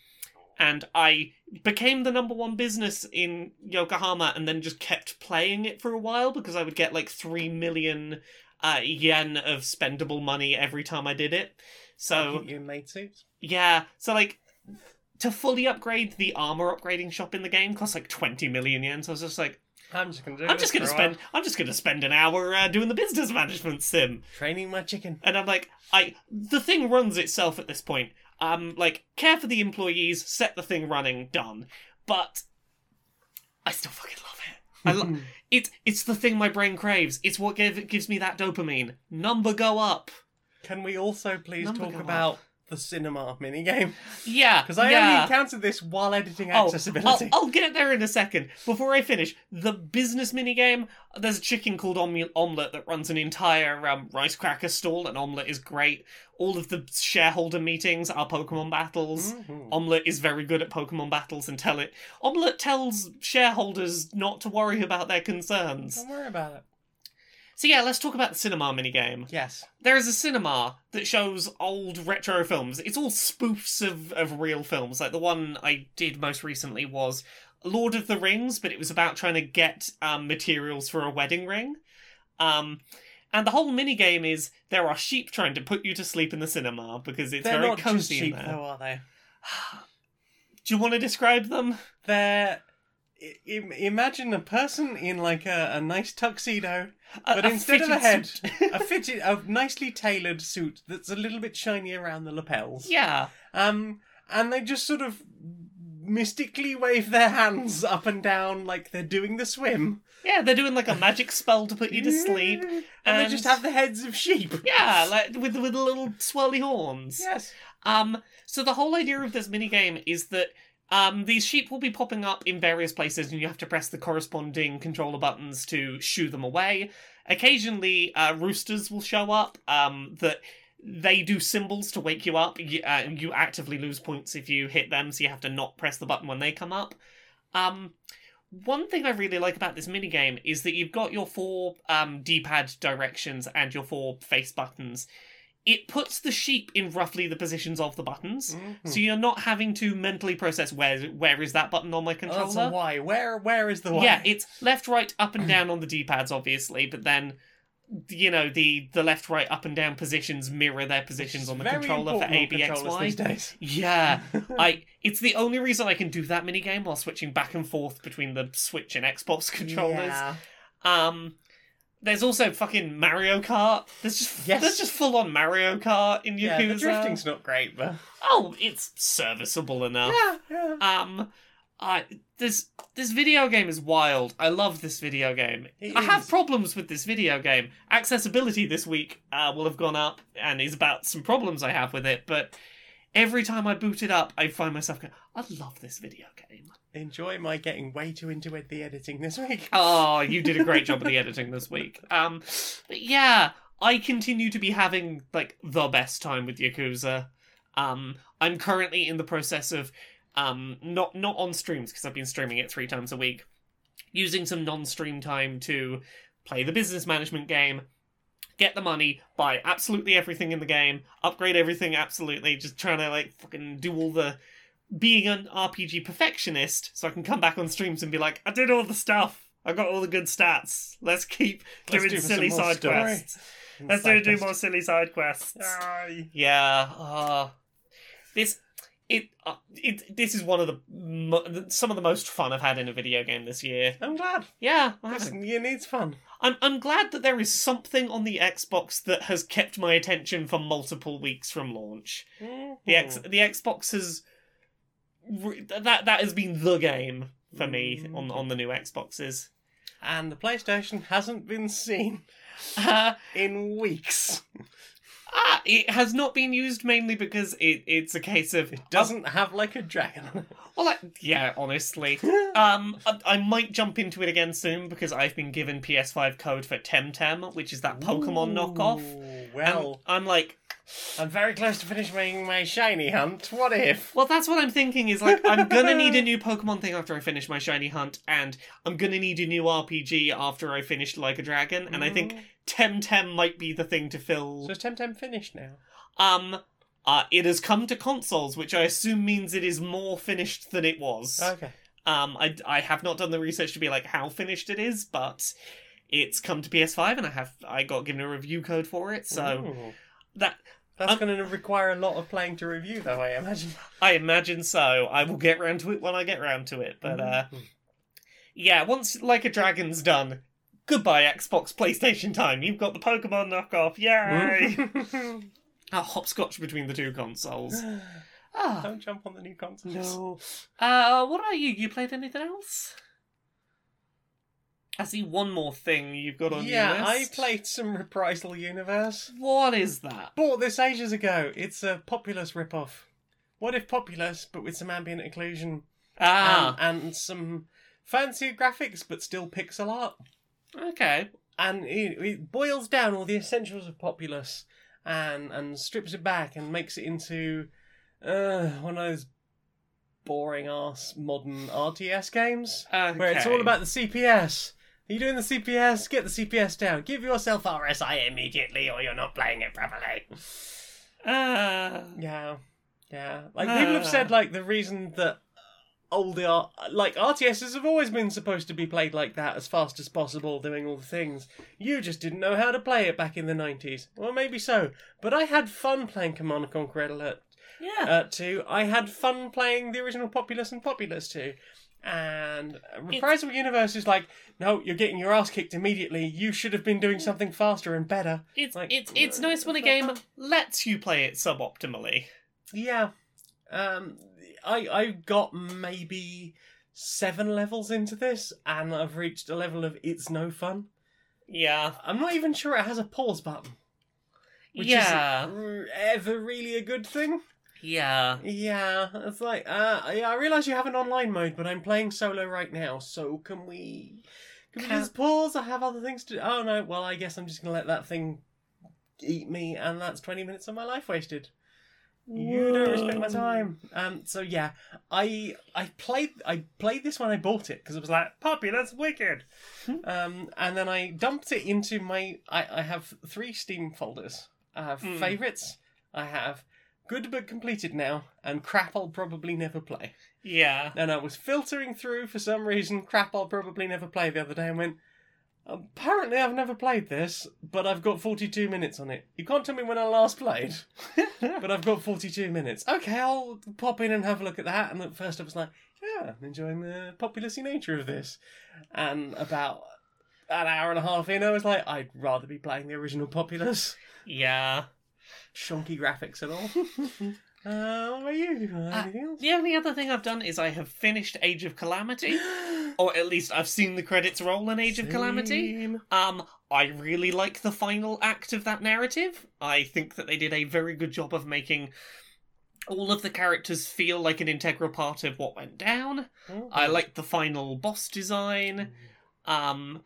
and I became the number one business in Yokohama and then just kept playing it for a while because I would get like 3 million uh, yen of spendable money every time I did it. So you made suits. yeah, so like to fully upgrade the armor upgrading shop in the game costs like 20 million yen. So I was just like, I'm just gonna do. It. I'm just gonna spend. I'm just gonna spend an hour uh, doing the business management sim. training my chicken. And I'm like, I the thing runs itself at this point. Um, like care for the employees, set the thing running, done. But I still fucking love it. I lo- it's it's the thing my brain craves. It's what give, gives me that dopamine. Number go up. Can we also please Number talk go about the cinema minigame? Yeah, Because I yeah. only encountered this while editing Oh, I'll, accessibility. I'll get there in a second. Before I finish, the business minigame, there's a chicken called Om- Omelette that runs an entire um, rice cracker stall, and Omelette is great. All of the shareholder meetings are Pokemon battles. Mhm. Omelette is very good at Pokemon battles and tell it. Omelette tells shareholders not to worry about their concerns. Don't worry about it. So yeah, let's talk about the cinema minigame. Yes. There is a cinema that shows old retro films. It's all spoofs of, of real films. Like the one I did most recently was Lord of the Rings, but it was about trying to get um, materials for a wedding ring. Um, and the whole minigame is there are sheep trying to put you to sleep in the cinema because it's They're very not just cozy cheap, in there. though, are they? Do you want to describe them? They're. I- Imagine a person in like a, a nice tuxedo, A- but a instead of a head, a fitted, a nicely tailored suit that's a little bit shiny around the lapels. yeah. Um, and they just sort of mystically wave their hands up and down like they're doing the swim. Yeah, they're doing like a magic spell to put you to sleep. And, they just have the heads of sheep. Yeah, like with with little swirly horns. Yes. Um, so the whole idea of this mini game is that um, these sheep will be popping up in various places, and you have to press the corresponding controller buttons to shoo them away. Occasionally, uh, roosters will show up. Um, that they do symbols to wake you up. You, uh, you actively lose points if you hit them, so you have to not press the button when they come up. Um, one thing I really like about this minigame is that you've got your four um, D-pad directions and your four face buttons. It puts the sheep in roughly the positions of the buttons, so you're not having to mentally process where where is that button on my Oh, that's controller. a Y. Where where is the Y? Yeah, it's left, right, up, and down on the D-pads, obviously, but then you know the the left, right, up, and down positions mirror their positions on the controller for important ABXY. these days. Yeah, I. It's the only reason I can do that mini game while switching back and forth between the Switch and Xbox controllers. Yeah. Um, there's also fucking Mario Kart. There's just Yes. there's just full on Mario Kart in Yakuza. Yeah, the drifting's not great, but Oh, it's serviceable enough. yeah, yeah. Um, I this this video game is wild. I love this video game. It I have problems with this video game. Accessibility this week uh, will have gone up and is about some problems I have with it. But every time I boot it up, I find myself going, "I love this video game." Enjoy my getting way too into it, the editing this week. Oh, you did a great job of the editing this week. Um, but yeah, I continue to be having like the best time with Yakuza. Um, I'm currently in the process of um not not on streams because I've been streaming it three times a week, using some non-stream time to play the business management game, get the money, buy absolutely everything in the game, upgrade everything absolutely, just trying to like fucking do all the being an RPG perfectionist, so I can come back on streams and be like, I did all the stuff. I got all the good stats. Let's keep Let's doing do silly side story. quests. Let's do, do more silly side quests. Aye. Yeah. Uh, this it, uh, it this is one of the mo- some of the most fun I've had in a video game this year. I'm glad. Yeah, Listen, you needs fun. I'm I'm glad that there is something on the Xbox that has kept my attention for multiple weeks from launch. The X Hmm. the Xbox has that that has been the game for me Mm. on on the new Xboxes. And the PlayStation hasn't been seen Uh, in weeks. ah, it has not been used mainly because it it's a case of It doesn't have like a dragon on Well, like, yeah, honestly. Um, I, I might jump into it again soon because I've been given PS5 code for Temtem, which is that Pokemon knockoff. Ooh, And Well, I'm like, I'm very close to finishing my shiny hunt. What if? well, that's what I'm thinking is like, I'm gonna need a new Pokemon thing after I finish my shiny hunt, and I'm gonna need a new RPG after I finish Like a Dragon, and I think Temtem might be the thing to fill. So is Temtem finished now? Um, uh, it has come to consoles, which I assume means it is more finished than it was. Okay. Um, I, I have not done the research to be like how finished it is, but it's come to PS5 and I have I got given a review code for it, so Ooh. that That's Um, going to require a lot of playing to review, though. I imagine. I imagine so. I will get round to it when I get round to it, but uh, Mm. yeah, once Like a Dragon's done, goodbye Xbox, PlayStation time. You've got the Pokemon knockoff, yay! a hopscotch between the two consoles. Ah, Don't jump on the new consoles. no. Uh, what about you? You played anything else? I see one more thing you've got on Yeah, your I played some Reprisal Universe. What is that? Bought this ages ago. It's a Populous ripoff. What if Populous, but with some ambient occlusion Ah, and, and some fancier graphics, but still pixel art? okay. And it, it boils down all the essentials of Populous and and strips it back and makes it into uh, one of those boring ass modern RTS games okay. where it's all about the CPS. Are you doing the CPS? Get the CPS down. Give yourself RSI immediately, or you're not playing it properly. Ah, Yeah, yeah. Like people have said, like the reason that older like RTSs have always been supposed to be played like that, as fast as possible, doing all the things. You just didn't know how to play it back in the nineties. Well, maybe so, but I had fun playing Command and Conquer Alert yeah. uh, 2. I had fun playing the original Populous and Populous 2. And Reprisal Universe is like, no, you're getting your ass kicked immediately. You should have been doing something faster and better. it's like- it's it's nice when a game lets you play it suboptimally. Yeah. Um, I I got maybe seven levels into this, and I've reached a level of it's no fun. Yeah. I'm not even sure it has a pause button, which yeah. isn't ever really a good thing. Yeah. Yeah, it's like, uh, yeah, I realise you have an online mode, but I'm playing solo right now, so can we, can we just pause? I have other things to do. Oh no, well, I guess I'm just gonna let that thing eat me, and that's 20 minutes of my life wasted. You don't respect my time. Um, so yeah, I I played I played this when I bought it because it was like puppy, that's wicked. um, and then I dumped it into my I, I have three Steam folders. I have Hmm. favorites. I have good but completed now, and crap I'll probably never play. Yeah. And I was filtering through for some reason crap I'll probably never play the other day and went. Apparently, I've never played this, but I've got 42 minutes on it. You can't tell me when I last played but I've got 42 minutes. Okay, I'll pop in and have a look at that. And at first I was like, yeah, I'm enjoying the populacy nature of this. And about an hour and a half in, I was like, I'd rather be playing the original Populous. yeah. Shonky graphics at all. uh, what about you? Uh. The only other thing I've done is I have finished Age of Calamity, or at least I've seen the credits roll in Age of Calamity. Um, I really like the final act of that narrative. I think that they did a very good job of making all of the characters feel like an integral part of what went down. I like the final boss design. Um,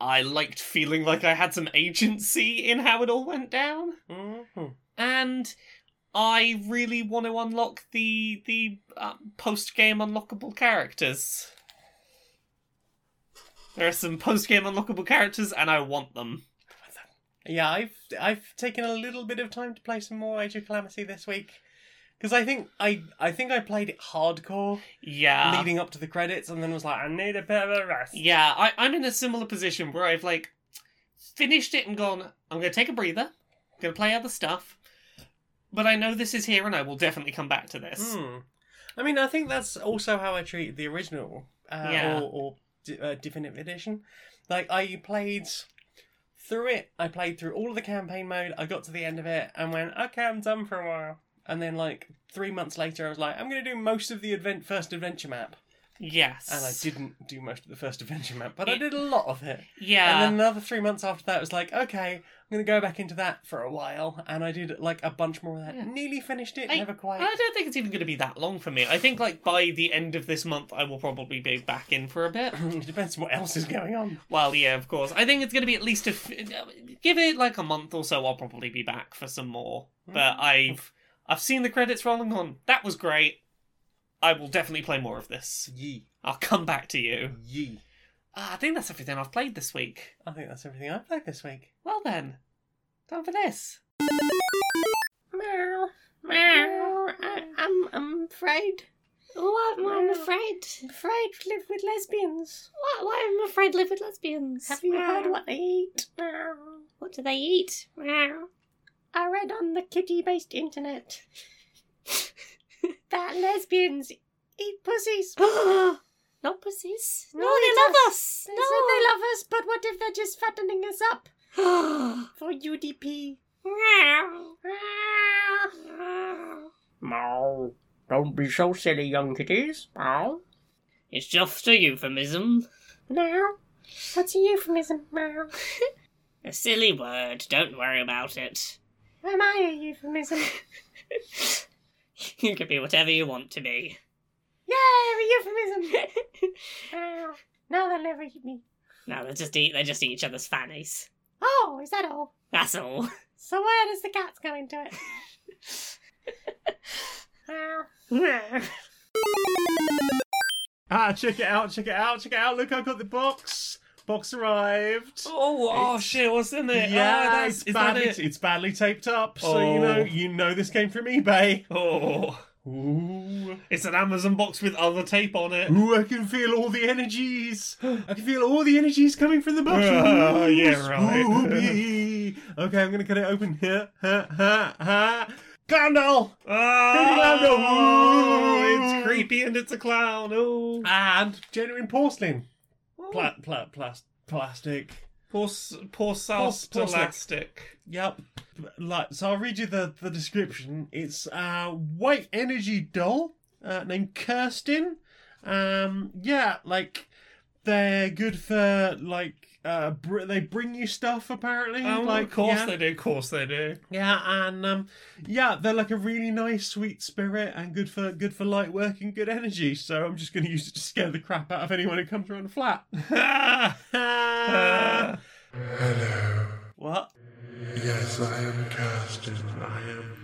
I liked feeling like I had some agency in how it all went down, Mhm. and I really want to unlock the the uh, post game unlockable characters. There are some post game unlockable characters, and I want them. Yeah, I've I've taken a little bit of time to play some more Age of Calamity this week. Because I think I I think I played it hardcore Yeah. leading up to the credits, and then was like, I need a bit of a rest. Yeah, I, I'm in a similar position where I've like finished it and gone, I'm gonna take a breather, I'm gonna play other stuff. but I know this is here, and I will definitely come back to this. Hmm. I mean, I think that's also how I treated the original, uh, Yeah. or, or d- uh, definitive edition. Like I played through it. I played through all of the campaign mode. I got to the end of it and went, okay, I'm done for a while. And then, like three months later, I was like, I'm going to do most of the event first adventure map, Yes, and I didn't do most of the first adventure map, but I did a lot of it. Yeah, And then another three months after that, it was like, okay, I'm going to go back into that for a while, and I did like a bunch more of that. Yeah. Nearly finished it, I- never quite. I don't think it's even going to be that long for me. I think like by the end of this month, I will probably be back in for a bit. it depends what else is going on. Well, yeah, of course. I think it's going to be at least a f- give it like a month or so. I'll probably be back for some more. But mm. I've I've seen the credits rolling on. That was great. I will definitely play more of this. Yee. I'll come back to you. Yee. Uh, I think that's everything I've played this week. I think that's everything I've played this week. Well then, time for this. Meow, meow. I, I'm, I'm afraid. What? I'm afraid. Afraid to live with lesbians. Why, why am I afraid to live with lesbians? Have you heard what they eat? Meow. What do they eat? Meow. I read on the kitty-based internet that lesbians eat pussies. Not pussies. No, No, they they love us. They no. said they love us, but what if they're just fattening us up for UDP? Meow. Don't be so silly, young kitties. Meow. It's just a euphemism. Meow. What's a euphemism? Meow. A silly word. Don't worry about it. Am I a euphemism? You can be whatever you want to be. Yeah, a euphemism. Meow. No, they'll never eat me. no, they just eat. They just eat each other's fannies. Oh, is that all? That's all. So where does the cats go into it? Meow. Ah, check it out, check it out, check it out. Look, I got the box. Box arrived. Oh, oh, oh It's- shit! What's in it? yeah, oh, that's, it's is that badly, it? it's badly taped up, so you Oh. know, you know this came from eBay. Oh, Ooh, it's an Amazon box with other tape on it. ooh, I can feel all the energies. I can feel all the energies coming from the box. Uh, ooh, yeah, right. okay, I'm gonna cut it open here. Ha ha ha. Oh, it's creepy and it's a clown. Oh, and genuine porcelain. Pla- pla- plas- plastic. poor, s- poor South Poor- poor Slick. elastic. Yep. Like, so I'll read you the, the description. It's a white energy doll uh, named Kirsten. Um, yeah, like they're good for like uh, br- they bring you stuff apparently. Oh, like, of course yeah. they do. Of course they do. Yeah, and um, yeah, they're like a really nice, sweet spirit and good for good for light work and good energy. So I'm just going to use it to scare the crap out of anyone who comes around the flat. Hello. what? Yes, I am Kirsten. I am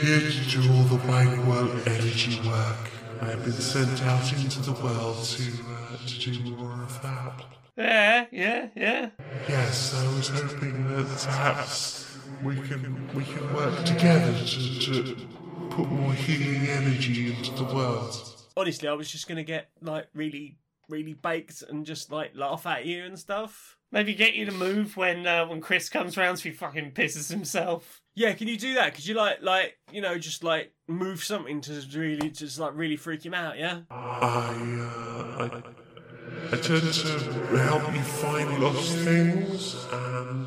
here to do all the Wine World energy work. I have been sent out into the world to uh, to do more of that. Yeah, yeah, yeah. Yes, I was hoping that perhaps we can we can work together to, to put more healing energy into the world. Honestly, I was just gonna get like really, really baked and just like laugh at you and stuff. Maybe get you to move when uh, when Chris comes round, so he fucking pisses himself. Yeah, can you do that? Could you like, like, you know, just like move something to really, just like really freak him out? Yeah. I, uh, I, I tend to help you find lost things, and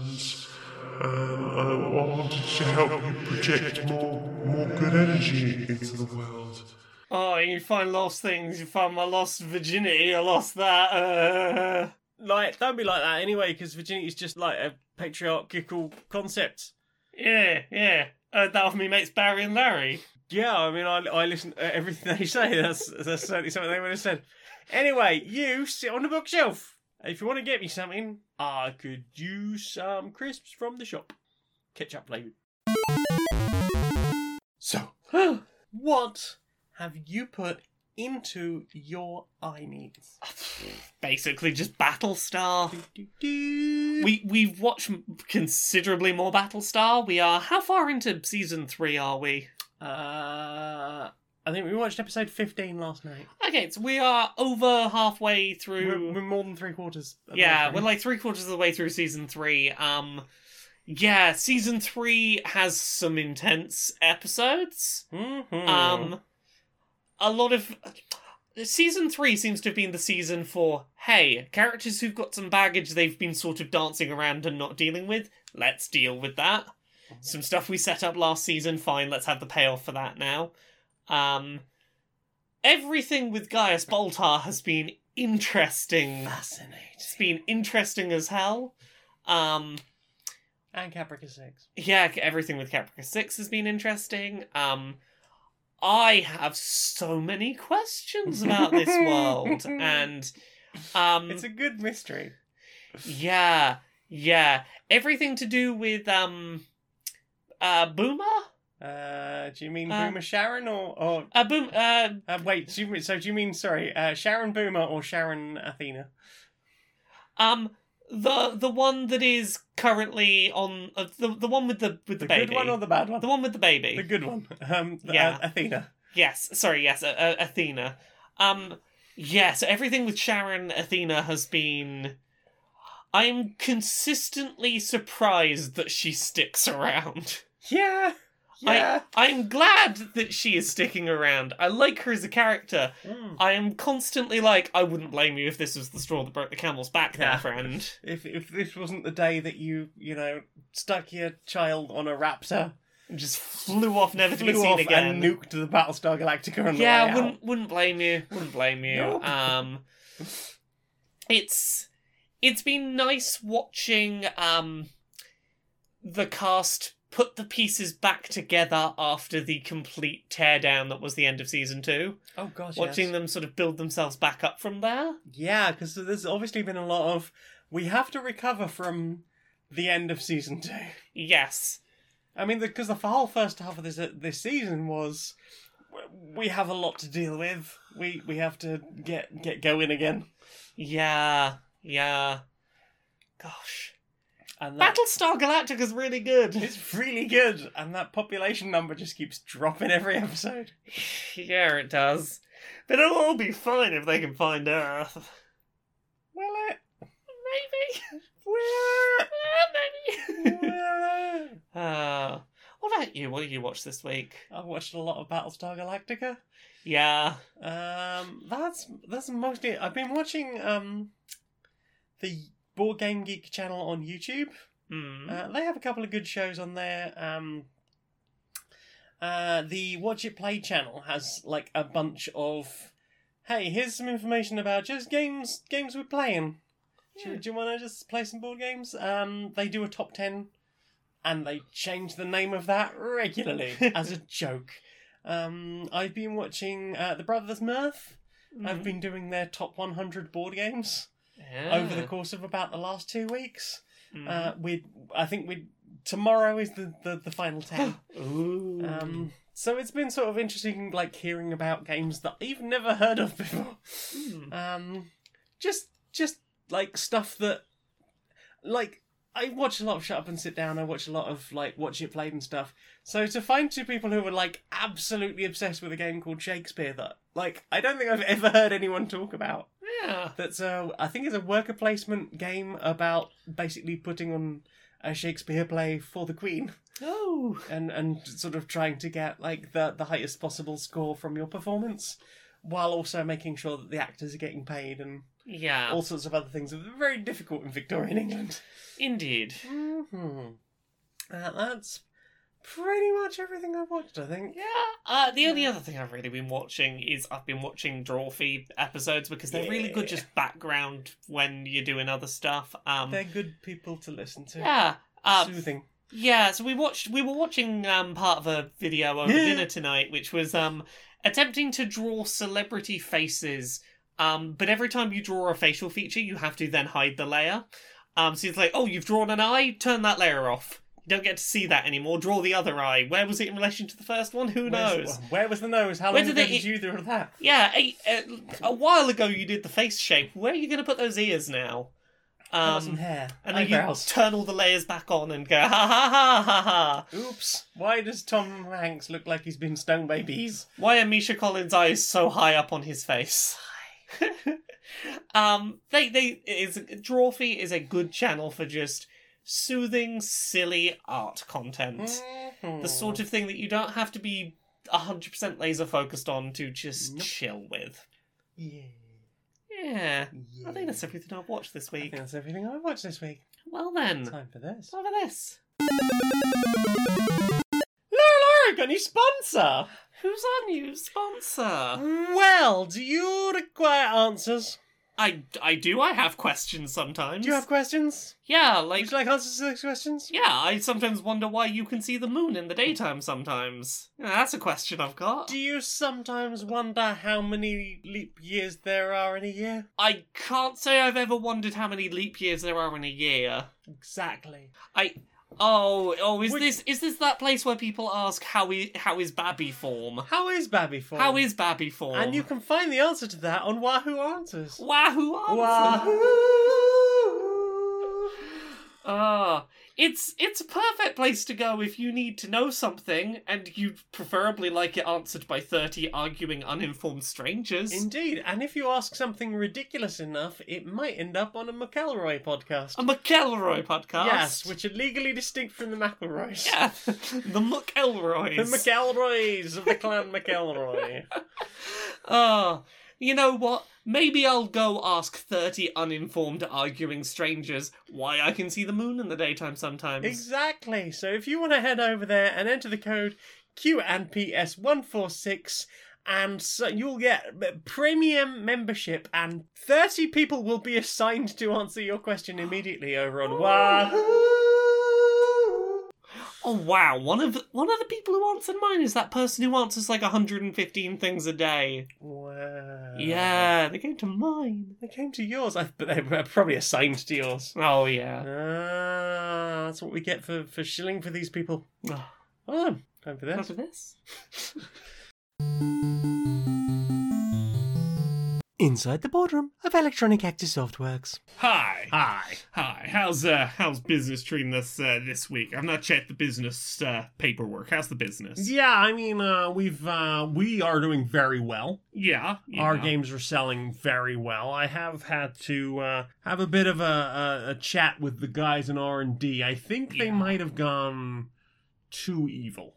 um, I wanted to help you project more, more good energy into the world. Oh, you find lost things. You find my lost virginity. I lost that. Uh... Like, don't be like that anyway, because virginity's just like a patriarchal concept. Yeah, yeah. Heard that of me mates Barry and Larry. Yeah, I mean, I, I listen to everything they say. That's that's certainly something they would have said. Anyway, you sit on the bookshelf. If you want to get me something, I could use some crisps from the shop. Ketchup flavored. So, what have you put into your eye needs? Basically, just Battlestar. We We we've watched considerably more Battlestar. We are how far into season three are we? uh, I think we watched episode fifteen last night. Okay, so we are over halfway We're, through. we're more than three quarters. of the way yeah, we're like three quarters of the way through season three. Um, yeah, season three has some intense episodes. Mhm. Um, a lot of season three seems to have been the season for hey characters who've got some baggage they've been sort of dancing around and not dealing with. Let's deal with that. Some stuff we set up last season. Fine, let's have the payoff for that now. Um, everything with Gaius Baltar has been interesting. fascinating. It's been interesting as hell. Um, And Caprica Six. yeah, everything with Caprica 6 has been interesting. Um I have so many questions about this world and um It's a good mystery. yeah, yeah, everything to do with um uh Boomer? Uh, do you mean Uh, Boomer Sharon or or Uh Boom uh uh, wait? Do you, so do you mean sorry, uh, Sharon Boomer or Sharon Athena? um the the one that is currently on uh, the the one with the with the, The baby. good one or the bad one? the one with the baby. The good one. Um, the- Yeah. uh, Athena. Yes, sorry, yes, uh, uh, Athena. Um, yeah, so everything with Sharon Athena has been. I'm consistently surprised that she sticks around. Yeah. Yeah. I, I'm glad that she is sticking around. I like her as a character. Mm. I am constantly like, I wouldn't blame you if this was the straw that broke the camel's back, there, friend. If if this wasn't the day that you you know stuck your child on a raptor, And just flew off, never to be seen again. and nuked the Battlestar Galactica on the yeah, out. wouldn't wouldn't blame you. Wouldn't blame you. Nope. Um, it's it's been nice watching um the cast put the pieces back together after the complete teardown that was the end of season two. Oh gosh, watching yes. them sort of build themselves back up from there. Yeah, because there's obviously been a lot of we have to recover from the end of season two. Yes. I mean, because the, whole first half of this uh, this season was we have a lot to deal with. We we have to get get going again. Yeah. Yeah. Gosh. And that, Battlestar Galactica's really good. it's really good, and that population number just keeps dropping every episode. yeah, it does. But it'll all be fine if they can find Earth. Will it? Maybe. Will Uh, it? maybe. Will it? uh, what about you? What did you watch this week? I watched a lot of Battlestar Galactica. Yeah. Um, that's that's mostly. I've been watching um, the Board Game Geek channel on YouTube. Hmm. Uh, they have a couple of good shows on there. Um, uh, the Watch It Played channel has like a bunch of, hey, here's some information about just games games we're playing. Do, do you want to just play some board games? Um, they do a top ten, and they change the name of that regularly as a joke. Um, I've been watching uh, the Brothers Murph. I've been doing their top 100 board games over the course of about the last two weeks. Hmm. Uh, we, I think we tomorrow is the, the, the final ten. Ooh. um, so it's been sort of interesting, like hearing about games that I've never heard of before. Hmm. Um, just just like stuff that, like I watch a lot of Shut Up and Sit Down. I watch a lot of like Watch It Played and stuff. So to find two people who are like absolutely obsessed with a game called Shakespeare that like I don't think I've ever heard anyone talk about. Yeah. That's a I think it's a worker placement game about basically putting on a Shakespeare play for the Queen Oh. and and sort of trying to get like the the highest possible score from your performance while also making sure that the actors are getting paid and Yeah. all sorts of other things very difficult in Victorian England. Indeed. hmm Uh, that's pretty much everything I've watched, I think. Yeah. Uh, the only other thing I've really been watching is I've been watching Drawfee episodes because they're really good just background when you're doing other stuff. Um, They're good people to listen to. yeah. Uh, Soothing. Yeah, so we watched we were watching um part of a video over Yeah. dinner tonight, which was um attempting to draw celebrity faces. Um, but every time you draw a facial feature, you have to then hide the layer. Um, so it's like, oh, you've drawn an eye, turn that layer off. You don't get to see that anymore. Draw the other eye. Where was it in relation to the first one? Who Where's- knows? Where was the nose? How Where long did ago they- did you do that? Yeah, a, a, a while ago you did the face shape. Where are you going to put those ears now? How about some Um, hair. and then Eyebrows. you turn all the layers back on and go ha ha ha ha ha. Oops. Why does Tom Hanks look like he's been stung by bees? Why are Misha Collins' eyes so high up on his face? um, they they is Drawfee is a good channel for just soothing, silly art content. The mm-hmm. sort of thing that you don't have to be 100% laser focused on to just Nope. chill with. Yeah. Yeah. I think that's everything I've watched this week. that's everything I've watched this week. Well then, Time for this. what for this? Laura, Laura, got a new sponsor. Who's our new sponsor? Well, do you require answers? I, I do. I have questions sometimes. Do you have questions? Yeah, like Would you like answers to those questions? yeah. I sometimes wonder why you can see the moon in the daytime. Sometimes yeah, that's a question I've got. Do you sometimes wonder how many leap years there are in a year? I can't say I've ever wondered how many leap years there are in a year. Exactly. I oh oh is Would- this is this that place where people ask how is how is Babby form? How is Babby form? How is Babby form? And you can find the answer to that on Wahoo Answers. Wahoo answer. Wahoo! Ah, it's it's a perfect place to go if you need to know something and you'd preferably like it answered by 30 arguing uninformed strangers. Indeed, and if you ask something ridiculous enough, it might end up on a McElroy podcast. a McElroy podcast. Yes, which are legally distinct from the McElroys. yeah, the McElroys. The McElroys of the clan McElroy. Ah, you know what? Maybe I'll go ask 30 uninformed arguing strangers why I can see the moon in the daytime sometimes. exactly. So if you want to head over there and enter the code Q and PS one four six. And so you'll get premium membership, and 30 people will be assigned to answer your question immediately over on Wahoo! Oh wow, one of one of the people who answered mine is that person who answers like 115 things a day. Wow. Yeah, they came to mine. They came to yours, I, but they were probably assigned to yours. Oh yeah. Ah, that's what we get for, for shilling for these people. Oh, Well time for this. this. Inside the boardroom of Electronic Actor Softworks. Hi. Hi. Hi. How's uh how's business treating us uh, this week? I've not checked the business uh, paperwork. How's the business? Yeah, I mean, uh, we've uh, we are doing very well. Yeah. yeah. Our games are selling very well. I have had to uh, have a bit of a, a, a chat with the guys in R and D. I think they Yeah. might have gone too evil.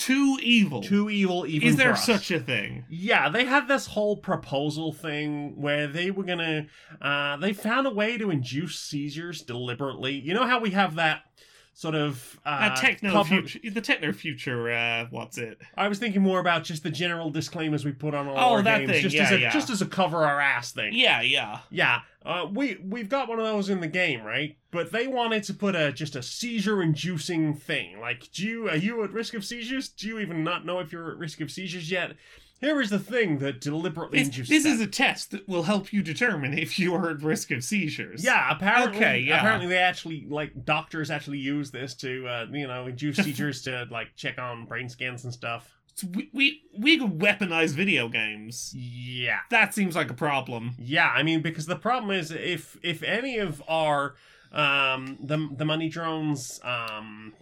Too evil. Too evil, even Is there such a thing? Yeah, they had this whole proposal thing where they were gonna. Uh, they found a way to induce seizures deliberately. You know how we have that sort of uh, Uh, techno cover- future. The techno future. Uh, what's it? I was thinking more about just the general disclaimers we put on all Oh, our that games, thing, just yeah, as a yeah. just as a cover our ass thing. Yeah. Yeah. Yeah, uh, we we've got one of those in the game, right? But they wanted to put a just a seizure-inducing thing. Like, do you are you at risk of seizures? Do you even not know if you're at risk of seizures yet? Here is the thing that deliberately This, induces. this that. is a test that will help you determine if you are at risk of seizures. Yeah, apparently, Okay, yeah. apparently they actually like doctors actually use this to uh, you know induce seizures to like check on brain scans and stuff. So we, we we could weaponize video games. Yeah, That seems like a problem. yeah. I mean, because the problem is if if any of our um the the money drones um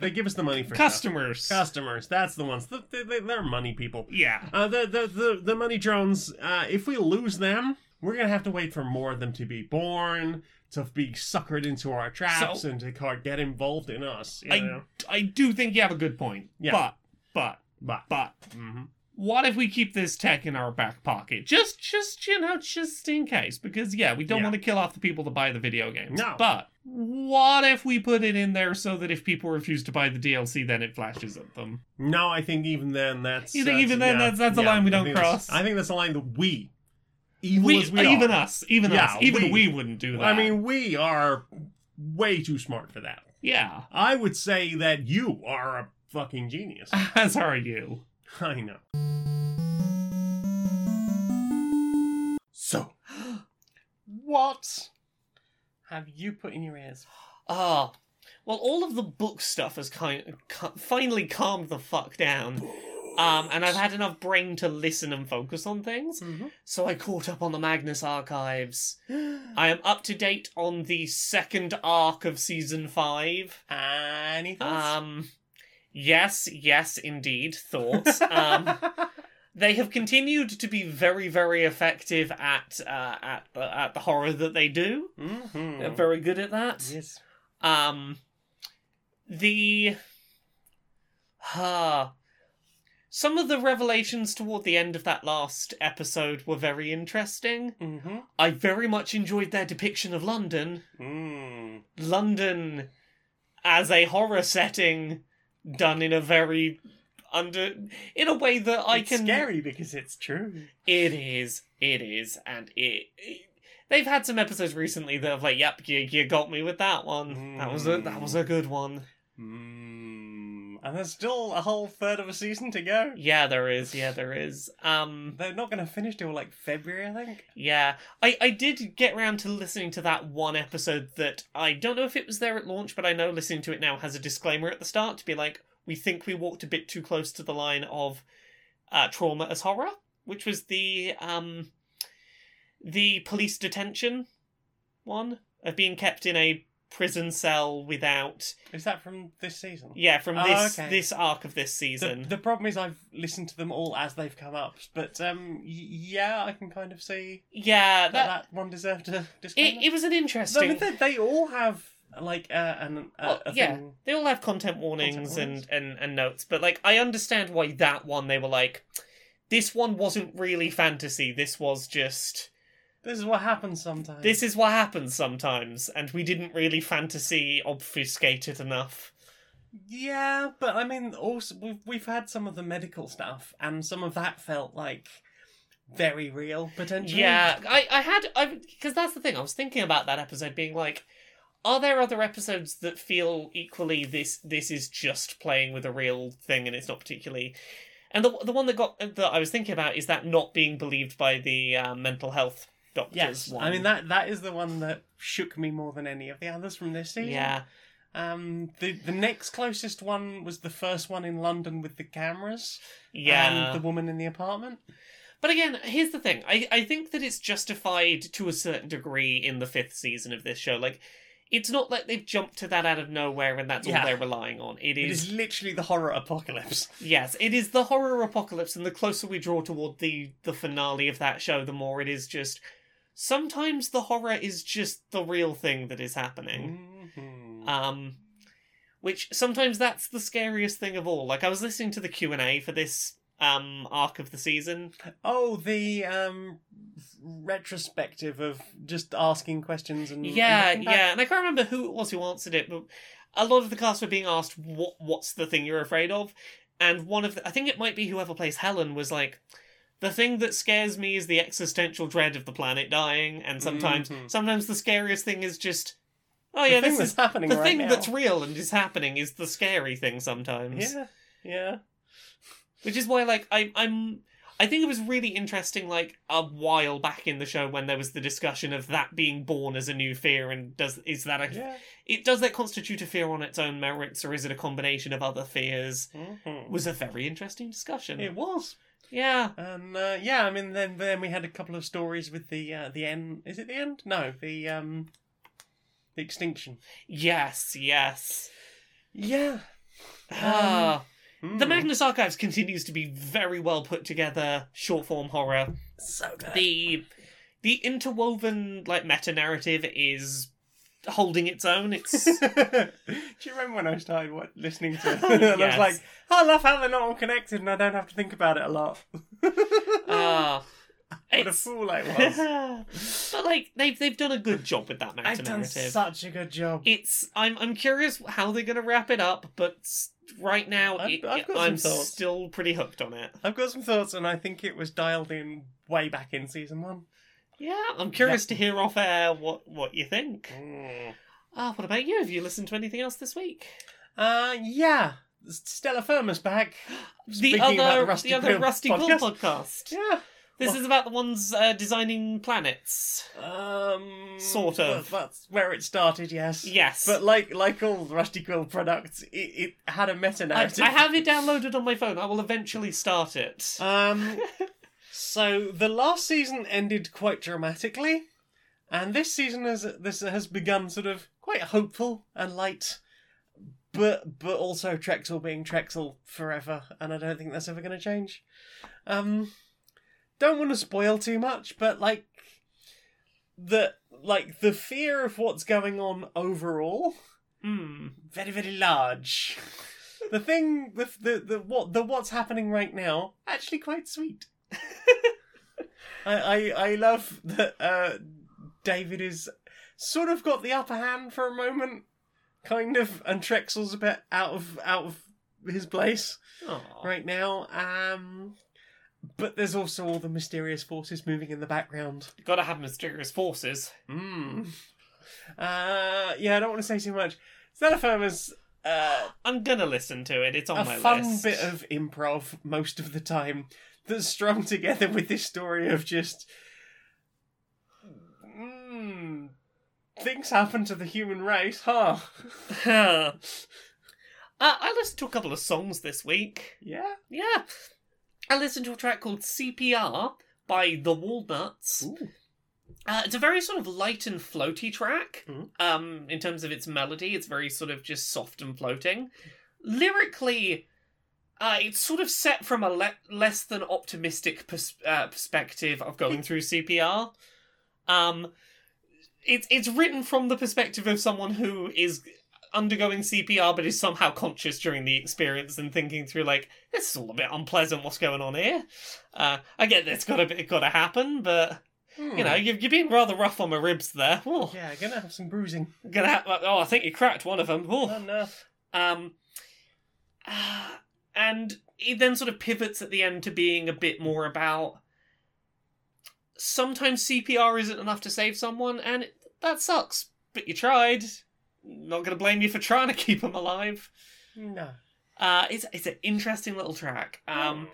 they give us the money for stuff. Customers. customers. That's the ones. They, they, they're money people. yeah. Uh, the, the the the money drones. Uh, if we lose them, we're gonna have to wait for more of them to be born, to be suckered into our traps, So- and to get involved in us. I know? I do think you have a good point. Yeah. But but But but mhm. what if we keep this tech in our back pocket? Just just you know, just in case. Because yeah, we don't Yeah. want to kill off the people that buy the video games. No. But what if we put it in there so that if people refuse to buy the DLC then it flashes at them? no, I think even then that's. You think that's- even then yeah, that's- that's a line we don't that's- cross? I think that's a line that we, evil We, as we even are, us, even Yeah, us, even we- we, wouldn't do that. I mean, we are way too smart for that. yeah. I would say that you are a fucking genius. As are you. I know. So, What have you put in your ears? Ah, well, all of the book stuff has kind ca- finally calmed the fuck down. Um, and I've had enough brain to listen and focus on things. So I caught up on the Magnus archives. I am up to date on the second arc of season five. Any thoughts? Um, yes, yes, indeed. Thoughts. Um, they have continued to be very, very effective at uh, at the at the horror that they do. mm-hmm. They're very good at that. Yes. Um, the uh, some of the revelations toward the end of that last episode were very interesting. Mm-hmm. I very much enjoyed their depiction of London. Mm. London as a horror setting done in a very under in a way that I it's can scary because it's true. it is it is and it, it- they've had some episodes recently that have like yep you, you got me with that one that was a that was a good one Mm. And there's still a whole third of a season to go. yeah there is yeah there is um They're not going to finish till like February, I think. Yeah, I, I did get around to listening to that one episode that I don't know if it was there at launch, but I know listening to it now has a disclaimer at the start to be like, we think we walked a bit too close to the line of uh, trauma as horror, which was the um the police detention one of being kept in a prison cell without Is that from this season? yeah from Oh, this okay. this arc of this season. the problem is I've listened to them all as they've come up, but um, y- yeah, I can kind of see yeah, that that, that, one deserved a disclaimer. it, it was an No, I interesting. mean, they, they all have like uh, an uh, Well, a yeah, thing. they all have content warnings, warnings. And, and and notes, but like I understand why that one they were like, this one wasn't really fantasy. This was just This is what happens sometimes. this is what happens sometimes, and we didn't really fantasy obfuscate it enough. Yeah, but I mean, also we've we've had some of the medical stuff, and some of that felt like very real potentially. Yeah, I I had I because that's the thing. I was thinking about that episode being like. Are there other episodes that feel equally this this is just playing with a real thing and it's not particularly and the the one that got that I was thinking about is that not being believed by the uh, mental health doctors Yes, one. I mean that that is the one that shook me more than any of the others from this season. yeah Um, the the next closest one was the first one in London with the cameras. yeah And the woman in the apartment. But again, here's the thing. I, I think that it's justified to a certain degree in the fifth season of this show. Like, it's not like they've jumped to that out of nowhere and that's Yeah. all they're relying on. It It is, is literally the horror apocalypse. yes, it is the horror apocalypse, and the closer we draw toward the the finale of that show, the more it is just. Sometimes the horror is just the real thing that is happening. Mhm. Um, which sometimes that's the scariest thing of all. Like I was listening to the Q and A for this um arc of the season, Oh, the um retrospective of just asking questions and Yeah, and yeah, and I can't remember who it was who answered it, but a lot of the cast were being asked what what's the thing you're afraid of, and one of the, I think it might be whoever plays Helen was like, the thing that scares me is the existential dread of the planet dying, and sometimes Mhm. sometimes the scariest thing is just, oh yeah, thing this is happening the right thing now. that's real and is happening is the scary thing sometimes, Yeah, yeah. Which is why like I I'm. I think it was really interesting, like a while back in the show, when there was the discussion of that being born as a new fear, and does is that a Yeah. it does that constitute a fear on its own merits or is it a combination of other fears Mhm. was a very interesting discussion It was. yeah And uh, yeah, I mean, then then we had a couple of stories with the uh, the end. Is it the end? No, the um, the extinction. yes yes Yeah. Ah, the Mm. magnus archives continues to be very well put together short form horror so good. the the interwoven like meta narrative is holding its own it's Do you remember when I started what, listening to it? and I was like, I love how they're not all connected and I don't have to think about it a lot. ah what a it's- fool I was. but like they've they've done a good job with that meta I've done narrative such a good job. it's I'm I'm curious how they're gonna wrap it up, but s- right now I've- it- I've I'm still pretty hooked on it. I've got some thoughts and I think it was dialed in way back in season one. Yeah, I'm curious to hear off air what what you think. Mm. Ah, what about you? Have you listened to anything else this week? Uh, yeah. Stella Firma's back. The other the the other Rusty Quill podcast. podcast. Yeah. This is about the ones uh, designing planets. Um, Sort of. that- That's where it started, yes. Yes, But like like all Rusty Quill products, it, it had a meta I, narrative. I have it downloaded on my phone. I will eventually start it. Um, so the last season ended quite dramatically, and this season has this has begun sort of quite hopeful and light, but but also Trexel being Trexel forever, and I don't think that's ever going to change. Um, don't want to spoil too much, but like the like the fear of what's going on overall Hmm. very very large. the thing, the, the the what the what's happening right now, actually quite sweet. I, I I love that uh, David is sort of got the upper hand for a moment, kind of, and Trexel's a bit out of out of his place Aw. right now. Um, but there's also all the mysterious forces moving in the background. You Gotta have mysterious forces. Mm. Uh, yeah, I don't want to say too much. Xenophobus, uh, I'm gonna listen to it. It's on a my fun list. bit of improv most of the time that's strung together with this story of just mm, things happen to the human race, huh? uh, I listened to a couple of songs this week. yeah. Yeah. I listened to a track called CPR by The Walnuts. Uh, it's a very sort of light and floaty track. Mhm. Um, in terms of its melody, it's very sort of just soft and floating. Lyrically, uh, it's sort of set from a le- less than optimistic pers- uh, perspective of going through CPR. Um, it's it's written from the perspective of someone who is undergoing CPR but is somehow conscious during the experience and thinking through like this is all a bit unpleasant. What's going on here? Uh, I get that it's got to got to happen, but you know you're, you're being rather rough on my ribs there. Oh, Hmm. Yeah, gonna have some bruising. gonna ha- oh, I think you cracked one of them. Oh. Oh no. Um, uh, and it then sort of pivots at the end to being a bit more about sometimes CPR isn't enough to save someone, and it, that sucks. But you tried. Not gonna blame you for trying to keep them alive. No. Uh, it's it's an interesting little track. Um,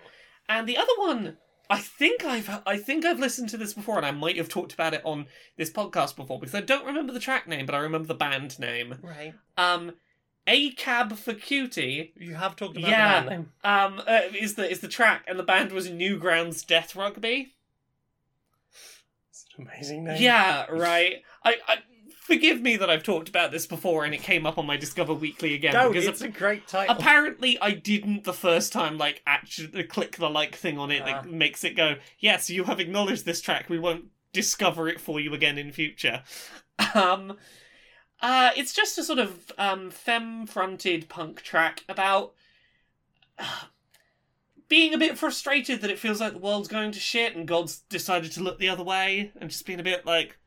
and the other one, I think I've I think I've listened to this before, and I might have talked about it on this podcast before because I don't remember the track name, but I remember the band name. Right. Um, A Cab for Cutie. You have talked about Yeah. the band name. Um, uh, is the is the track, and the band was Newgrounds Death Rugby. It's an amazing name. Yeah, right. I, I forgive me that I've talked about this before, and it came up on my Discover Weekly again Go, because it's a great title. apparently I didn't the first time like actually click the like thing on it Ah. that makes it go yes you have acknowledged this track we won't discover it for you again in future um uh it's just a sort of um femme fronted punk track about uh, being a bit frustrated that it feels like the world's going to shit and god's decided to look the other way and just being a bit like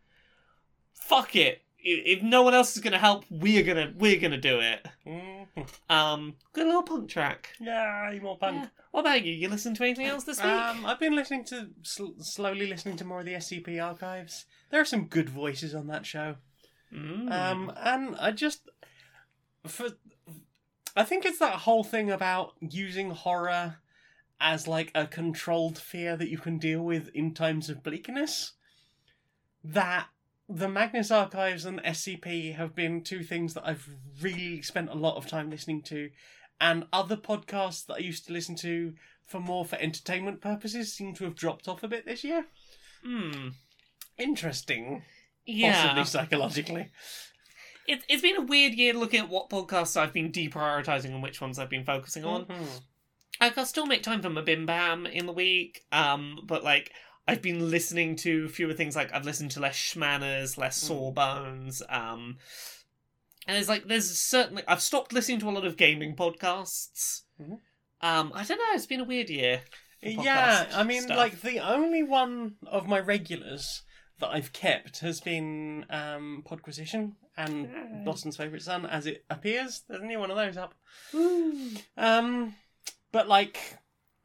fuck it if no one else is going to help we're going to we're going to do it Mhm. um, good little punk track. Yeah, more punk. Yeah. What about you? You listen to anything else this week? Um, I've been listening to sl- slowly listening to more of the SCP archives. There are some good voices on that show. Mm. Um, and I just for I think it's that whole thing about using horror as like a controlled fear that you can deal with in times of bleakness. That the Magnus Archives and SCP have been two things that I've really spent a lot of time listening to, and other podcasts that I used to listen to for more for entertainment purposes seem to have dropped off a bit this year. Hmm. Interesting, Yeah. possibly psychologically. It, it's been a weird year looking at what podcasts I've been deprioritizing and which ones I've been focusing on. Mhm. Like, I'll still make time for my Bim Bam in the week, um, but like, I've been listening to fewer things. Like, I've listened to less Schmanners, less Sawbones, um, and there's like, there's certainly, I've stopped listening to a lot of gaming podcasts. Mhm. Um, I don't know, it's been a weird year. Yeah, I mean, stuff. like the only one of my regulars that I've kept has been um, Podquisition and Boston's Favourite Son, as it appears. There's only one of those up. Um, but like,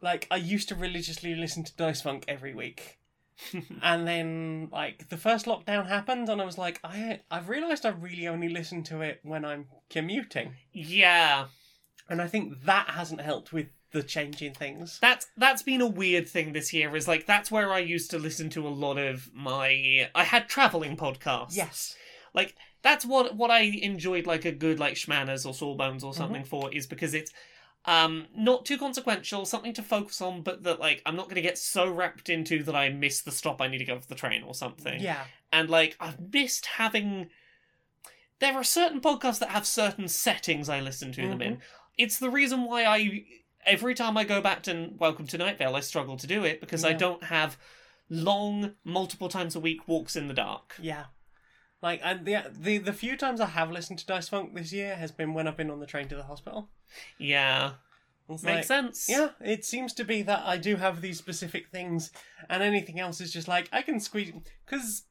like I used to religiously listen to Dice Funk every week, and then like the first lockdown happened, and I was like, I I've realised I really only listen to it when I'm commuting, yeah. and I think that hasn't helped with the change in things. That's that's been a weird thing this year. Is like that's where I used to listen to a lot of my. I had traveling podcasts. Yes. like that's what what I enjoyed like a good like Schmanners or Sawbones or something Mm-hmm. for is because it's um not too consequential, something to focus on, but that like I'm not going to get so wrapped into that I miss the stop I need to go for the train or something. Yeah. and like I've missed having. There are certain podcasts that have certain settings I listen to them in. It's the reason why I every time I go back to Welcome to Night Vale, I struggle to do it because I don't have long, multiple times a week walks in the dark. Yeah. Like, and the the the few times I have listened to Dice Funk this year has been when I've been on the train to the hospital. Yeah, It's makes like- sense. Yeah, it seems to be that I do have these specific things, and anything else is just like I can squeeze because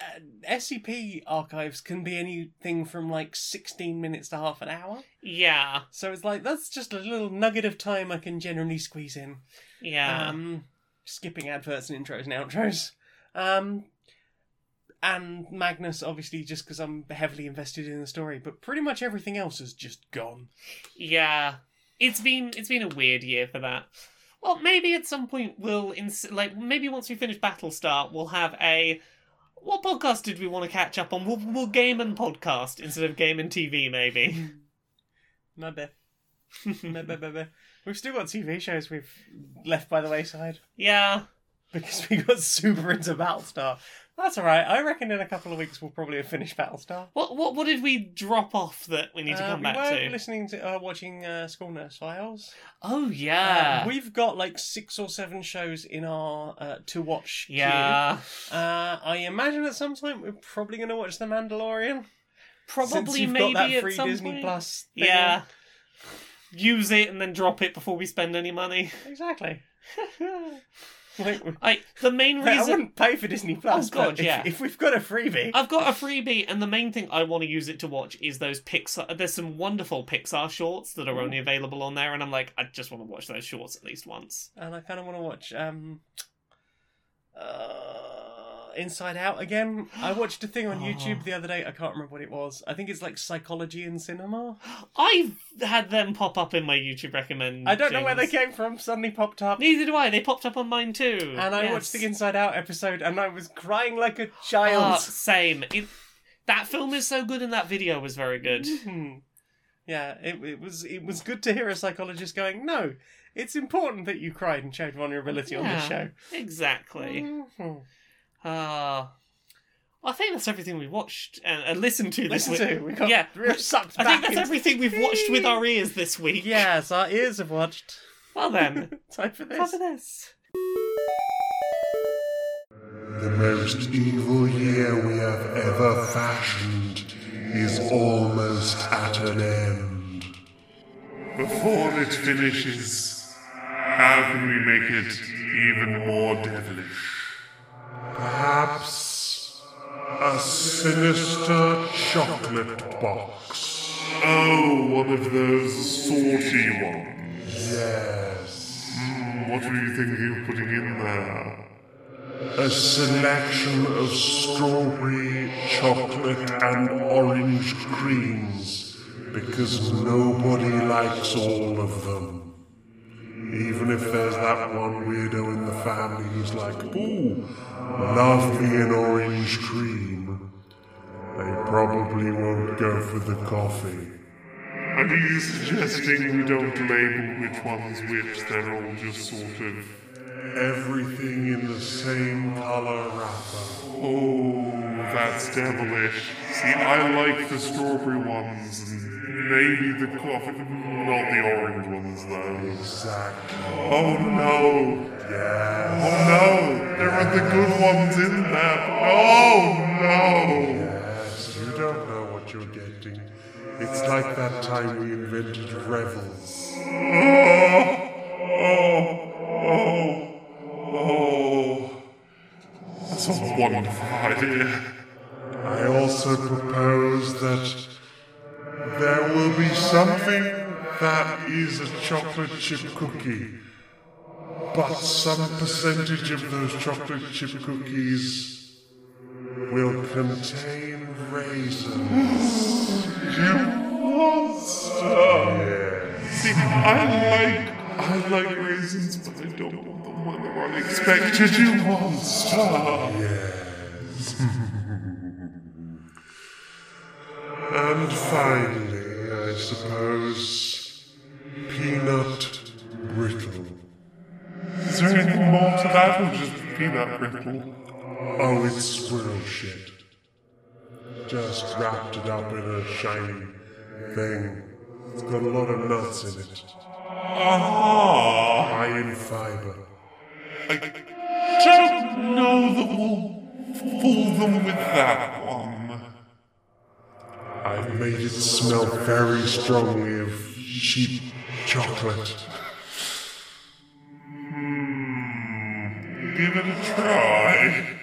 uh, SCP archives can be anything from like sixteen minutes to half an hour. yeah, So it's like that's just a little nugget of time I can generally squeeze in. yeah. Um, skipping adverts and intros and outros. Um, and Magnus, obviously, just because I'm heavily invested in the story, but pretty much everything else has just gone. Yeah, it's been it's been a weird year for that. Well, maybe at some point we'll ins- like maybe once we finish Battlestar, we'll have a what podcast did we want to catch up on? We'll we'll game and podcast instead of game and TV, maybe. Maybe. Maybe, maybe. We've still got TV shows we've left by the wayside yeah, because we got super into Battlestar. That's alright. I reckon in a couple of weeks we'll probably have finished Battlestar. what what what did we drop off that we need to Uh, come we back were to? listening to, uh, watching uh, School Nurse Files. Oh yeah, Uh, we've got like six or seven shows in our uh, to watch. queue. yeah. Uh, I imagine at some point we're probably going to watch The Mandalorian. since Probably you've maybe got that at free some Disney point. Plus. thing. Yeah. Use it and then drop it before we spend any money. exactly. Like, I the main reason I wouldn't pay for Disney Plus. Oh, God, but if, yeah. if we've got a freebie, I've got a freebie, and the main thing I want to use it to watch is those Pixar. There's some wonderful Pixar shorts that are only available on there, and I'm like, I just want to watch those shorts at least once. and I kind of want to watch um, uh, Inside Out again. I watched a thing on YouTube the other day. I can't remember what it was. I think it's like psychology in cinema. I've had them pop up in my YouTube recommend. I don't know where they came from. Suddenly popped up. Neither do I. They popped up on mine too. And I Yes. watched the Inside Out episode, and I was crying like a Ah, child. same. It, that film is so good, and that video was very good. Hmm. Yeah, it, it was it was good to hear a psychologist going, no, it's important that you cried and showed vulnerability on this show. Exactly. Mhm. Ah. I think that's everything we've watched and, and listened to this Listen week. to, we got yeah, real sucked I back think that's into- everything we've watched with our ears this week. Yes, our ears have watched. Well then, Time for this. time for this. The most evil year we have ever fashioned is almost at an end. Before it finishes, how can we make it even more devilish? Perhaps a sinister chocolate box. Oh, one of those salty ones. Yes. Hmm, what were you thinking of putting in there? A selection of strawberry, chocolate, and orange creams because nobody likes all of them. Even if there's that one weirdo in the family who's like, ooh, love me an orange cream. They probably won't go for the coffee. Are you suggesting we don't label which one's which? They're all just sort of. Everything in the same color wrapper. Oh, that's devilish. See, I like the strawberry ones, and maybe the coffee, not the orange ones though. Exactly. Oh no! Yes. Oh no! There are the good ones in there. Oh no! Yes, you don't know what you're getting. It's like that time we invented revels. Oh, oh, oh. oh. That's a wonderful idea. I also propose that there will be something that is a chocolate chip cookie, but some percentage of those chocolate chip cookies will contain raisins. You monster! See, I like I like raisins, but I don't want them when they're unexpected. You monster! Hmm. And finally, I suppose, peanut brittle. Is there anything more to that, or just peanut brittle? Oh, it's squirrel shit. Just wrapped it up in a shiny thing. It's got a lot of nuts in it. Ah! High in fiber. I don't know that we'll fool them with that one. Made it smell very strongly of cheap chocolate. Give it a try.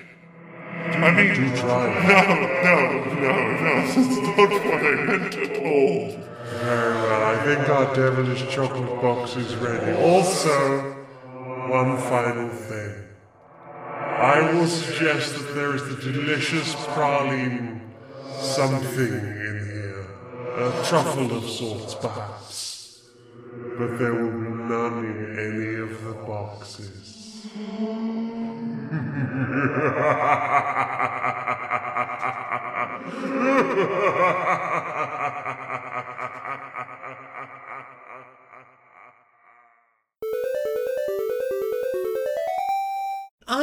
I mean, Do try. no, no, no, no, that's not what I meant at all. Very well, I think our devilish chocolate box is ready. Also, one final thing. I will suggest that there is the delicious praline something in. A truffle of sorts, perhaps. But there will be none in any of the boxes.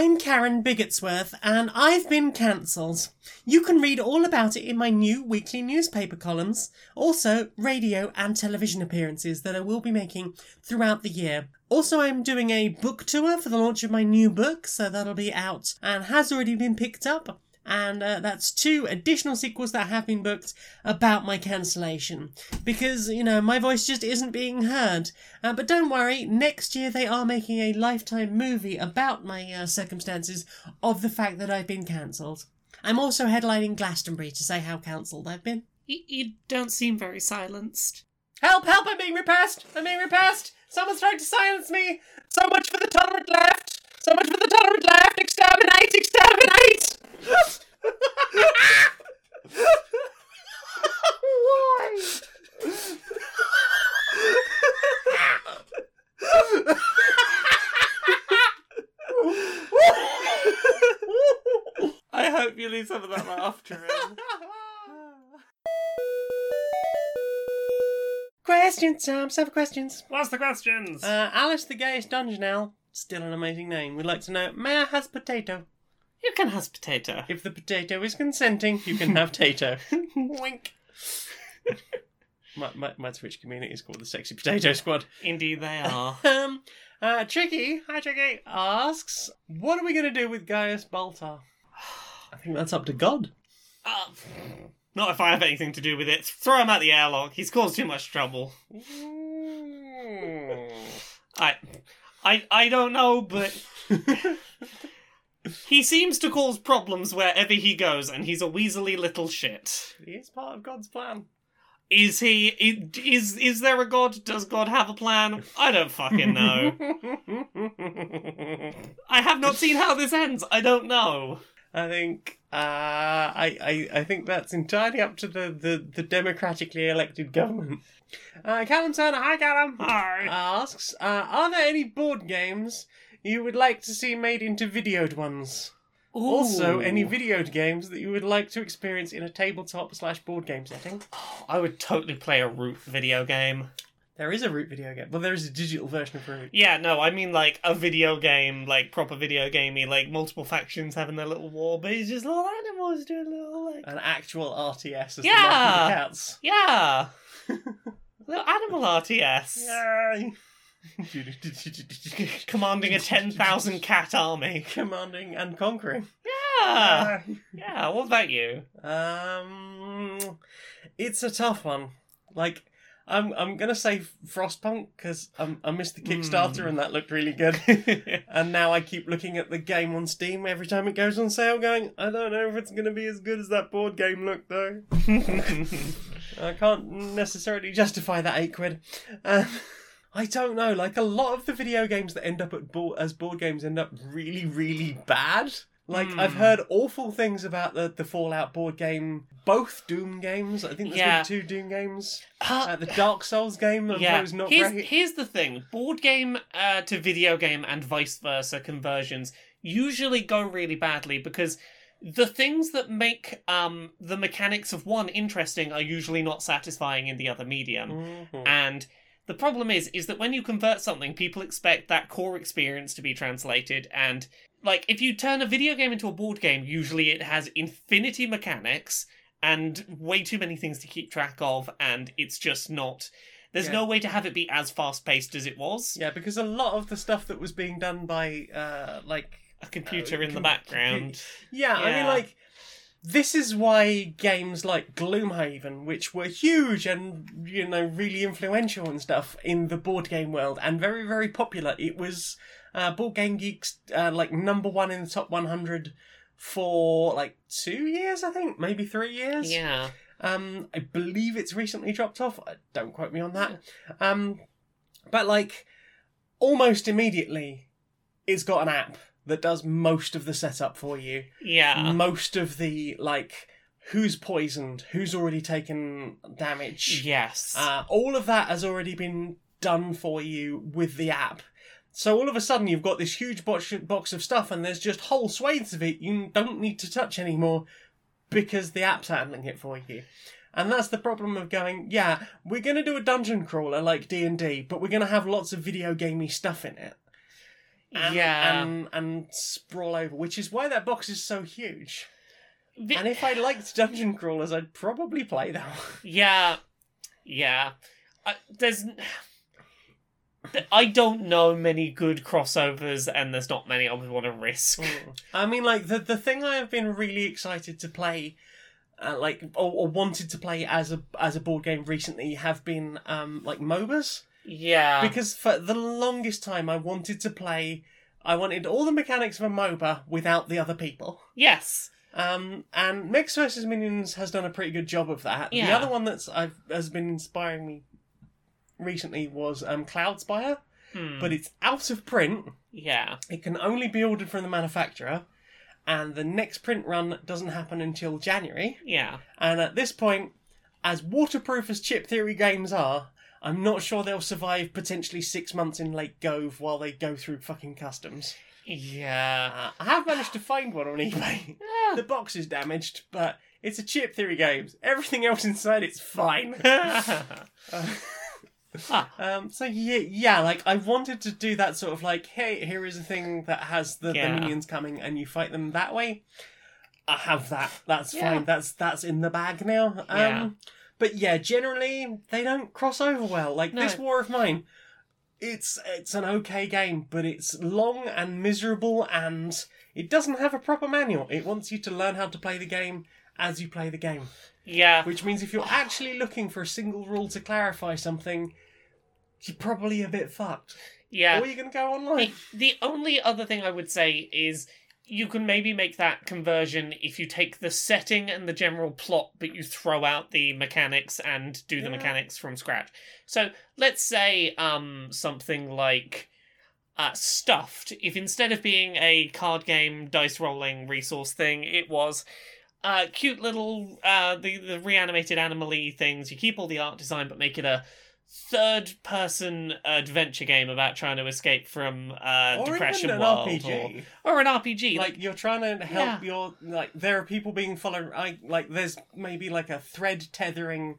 I'm Karen Biggotsworth, and I've been cancelled. You can read all about it in my new weekly newspaper columns, also radio and television appearances that I will be making throughout the year. Also, I'm doing a book tour for the launch of my new book, so that'll be out and has already been picked up. And uh, that's two additional sequels that have been booked about my cancellation. Because, you know, my voice just isn't being heard. Uh, but don't worry, next year they are making a lifetime movie about my uh, circumstances of the fact that I've been cancelled. I'm also headlining Glastonbury to say how cancelled I've been. You, you don't seem very silenced. Help, help, I'm being repressed! I'm being repressed! Someone's trying to silence me! So much for the tolerant left! So much for the tolerant left! Exterminate! Exterminate! Why? I hope you leave some of that laughter in. questions, Sam. Some questions. What's the questions? Uh, Alice the Gayest Dungeon Owl. Still an amazing name. We'd like to know, may I has potato? You can have potato. If the potato is consenting, you can have tato. Wink. my, my, my Twitch community is called the Sexy Potato Squad. Indeed, they are. Um, uh, Tricky, hi Tricky, asks, what are we going to do with Gaius Baltar? I think that's up to God. Uh, not if I have anything to do with it. Throw him out the airlock. He's caused too much trouble. I, I, I don't know, but he seems to cause problems wherever he goes, and he's a weaselly little shit. He is part of God's plan. Is he? Is is there a god? Does God have a plan? I don't fucking know. I have not seen how this ends. I don't know. I think uh, I, I I think that's entirely up to the, the, the democratically elected government. Uh, Callum Turner, hi Callum. Hi. Asks, uh, are there any board games you would like to see made into videoed ones? Also, any videoed games that you would like to experience in a tabletop slash board game setting? I would totally play a Root video game. There is a Root video game. Well, there is a digital version of Root. Yeah, no, I mean like a video game, like proper video gamey, like multiple factions having their little war, but it's just little animals doing little like An actual RTS as Yeah. the Cats. yeah, little animal RTS, Yay! commanding a ten thousand cat army. Commanding and conquering. Yeah, yeah. What about you? Um, it's a tough one. Like, I'm I'm gonna say Frostpunk because I missed the Kickstarter and that looked really good. and now I keep looking at the game on Steam every time it goes on sale, going, I don't know if it's gonna be as good as that board game looked though. I can't necessarily justify that eight quid. Um, I don't know. Like a lot of the video games that end up at as board games end up really, really bad. Like I've heard awful things about the the Fallout board game, both Doom games. I think there's Yeah. been two Doom games. Uh, Uh, the Dark Souls game, yeah, was not here's, great. here's the thing: board game uh, to video game and vice versa conversions usually go really badly because the things that make um, the mechanics of one interesting are usually not satisfying in the other medium. Mhm. And the problem is, is that when you convert something, people expect that core experience to be translated. And like, if you turn a video game into a board game, usually it has infinity mechanics and way too many things to keep track of, and it's just not. There's Yeah. no way to have it be as fast paced as it was. Yeah, because a lot of the stuff that was being done by uh like A computer Uh, in the com- background. yeah, I mean like this is why games like Gloomhaven, which were huge and you know really influential and stuff in the board game world and very very popular, it was uh, Board Game Geeks uh, like number one in the top 100 for like two years, I think, maybe three years. Yeah. Um, I believe it's recently dropped off. Uh, Don't quote me on that. Um, but like almost immediately, it's got an app that does most of the setup for you Yeah. most of the like who's poisoned, who's already taken damage. Yes. Uh, all of that has already been done for you with the app. So all of a sudden you've got this huge box box of stuff, and there's just whole swathes of it you don't need to touch anymore because the app's handling it for you. And that's the problem of going, yeah, we're going to do a dungeon crawler like D&D, but we're going to have lots of video gamey stuff in it. And, Yeah. And, and sprawl over, which is why that box is so huge. Vi- And if I liked dungeon crawlers, I'd probably play them. Yeah, yeah. I, there's. I don't know many good crossovers, and there's not many I would want to risk. I mean, like the the thing I have been really excited to play, uh, like or, or wanted to play as a as a board game recently, have been um like MOBAs Yeah, because for the longest time I wanted to play. I wanted all the mechanics of a MOBA without the other people. yes, Um, and Mechs vs Minions has done a pretty good job of that. Yeah. The other one that's I've has been inspiring me recently was um Cloudspire, Hmm. but it's out of print. yeah, It can only be ordered from the manufacturer, and the next print run doesn't happen until January. yeah. And at this point, as waterproof as Chip Theory games are, I'm not sure they'll survive potentially six months in Lake Gove while they go through fucking customs. Yeah. Uh, I have managed to find one on eBay. Yeah. the box is damaged, but it's a Chip Theory game. Everything else inside it's fine. Um, so yeah, yeah, like I wanted to do that sort of like, hey, here is a thing that has the, Yeah. the minions coming, and you fight them that way. I have that. That's Yeah. fine. That's that's in the bag now. Um, Yeah. But yeah, generally they don't cross over well. Like this War of Mine, it's it's an okay game, but it's long and miserable, and it doesn't have a proper manual. It wants you to learn how to play the game as you play the game. yeah. Which means if you're actually looking for a single rule to clarify something, you're probably a bit fucked. Yeah. Or you're going to go online. The, the only other thing I would say is you can maybe make that conversion if you take the setting and the general plot, but you throw out the mechanics and do the Yeah. mechanics from scratch. So let's say um something like uh, stuffed. If instead of being a card game dice rolling resource thing, it was uh, cute little uh, the the reanimated animal-y things. You keep all the art design, but make it a third person adventure game about trying to escape from uh, or depression even an world RPG. Or, or an RPG. Like you're trying to help Yeah. your like there are people being followed. I like there's maybe like a thread tethering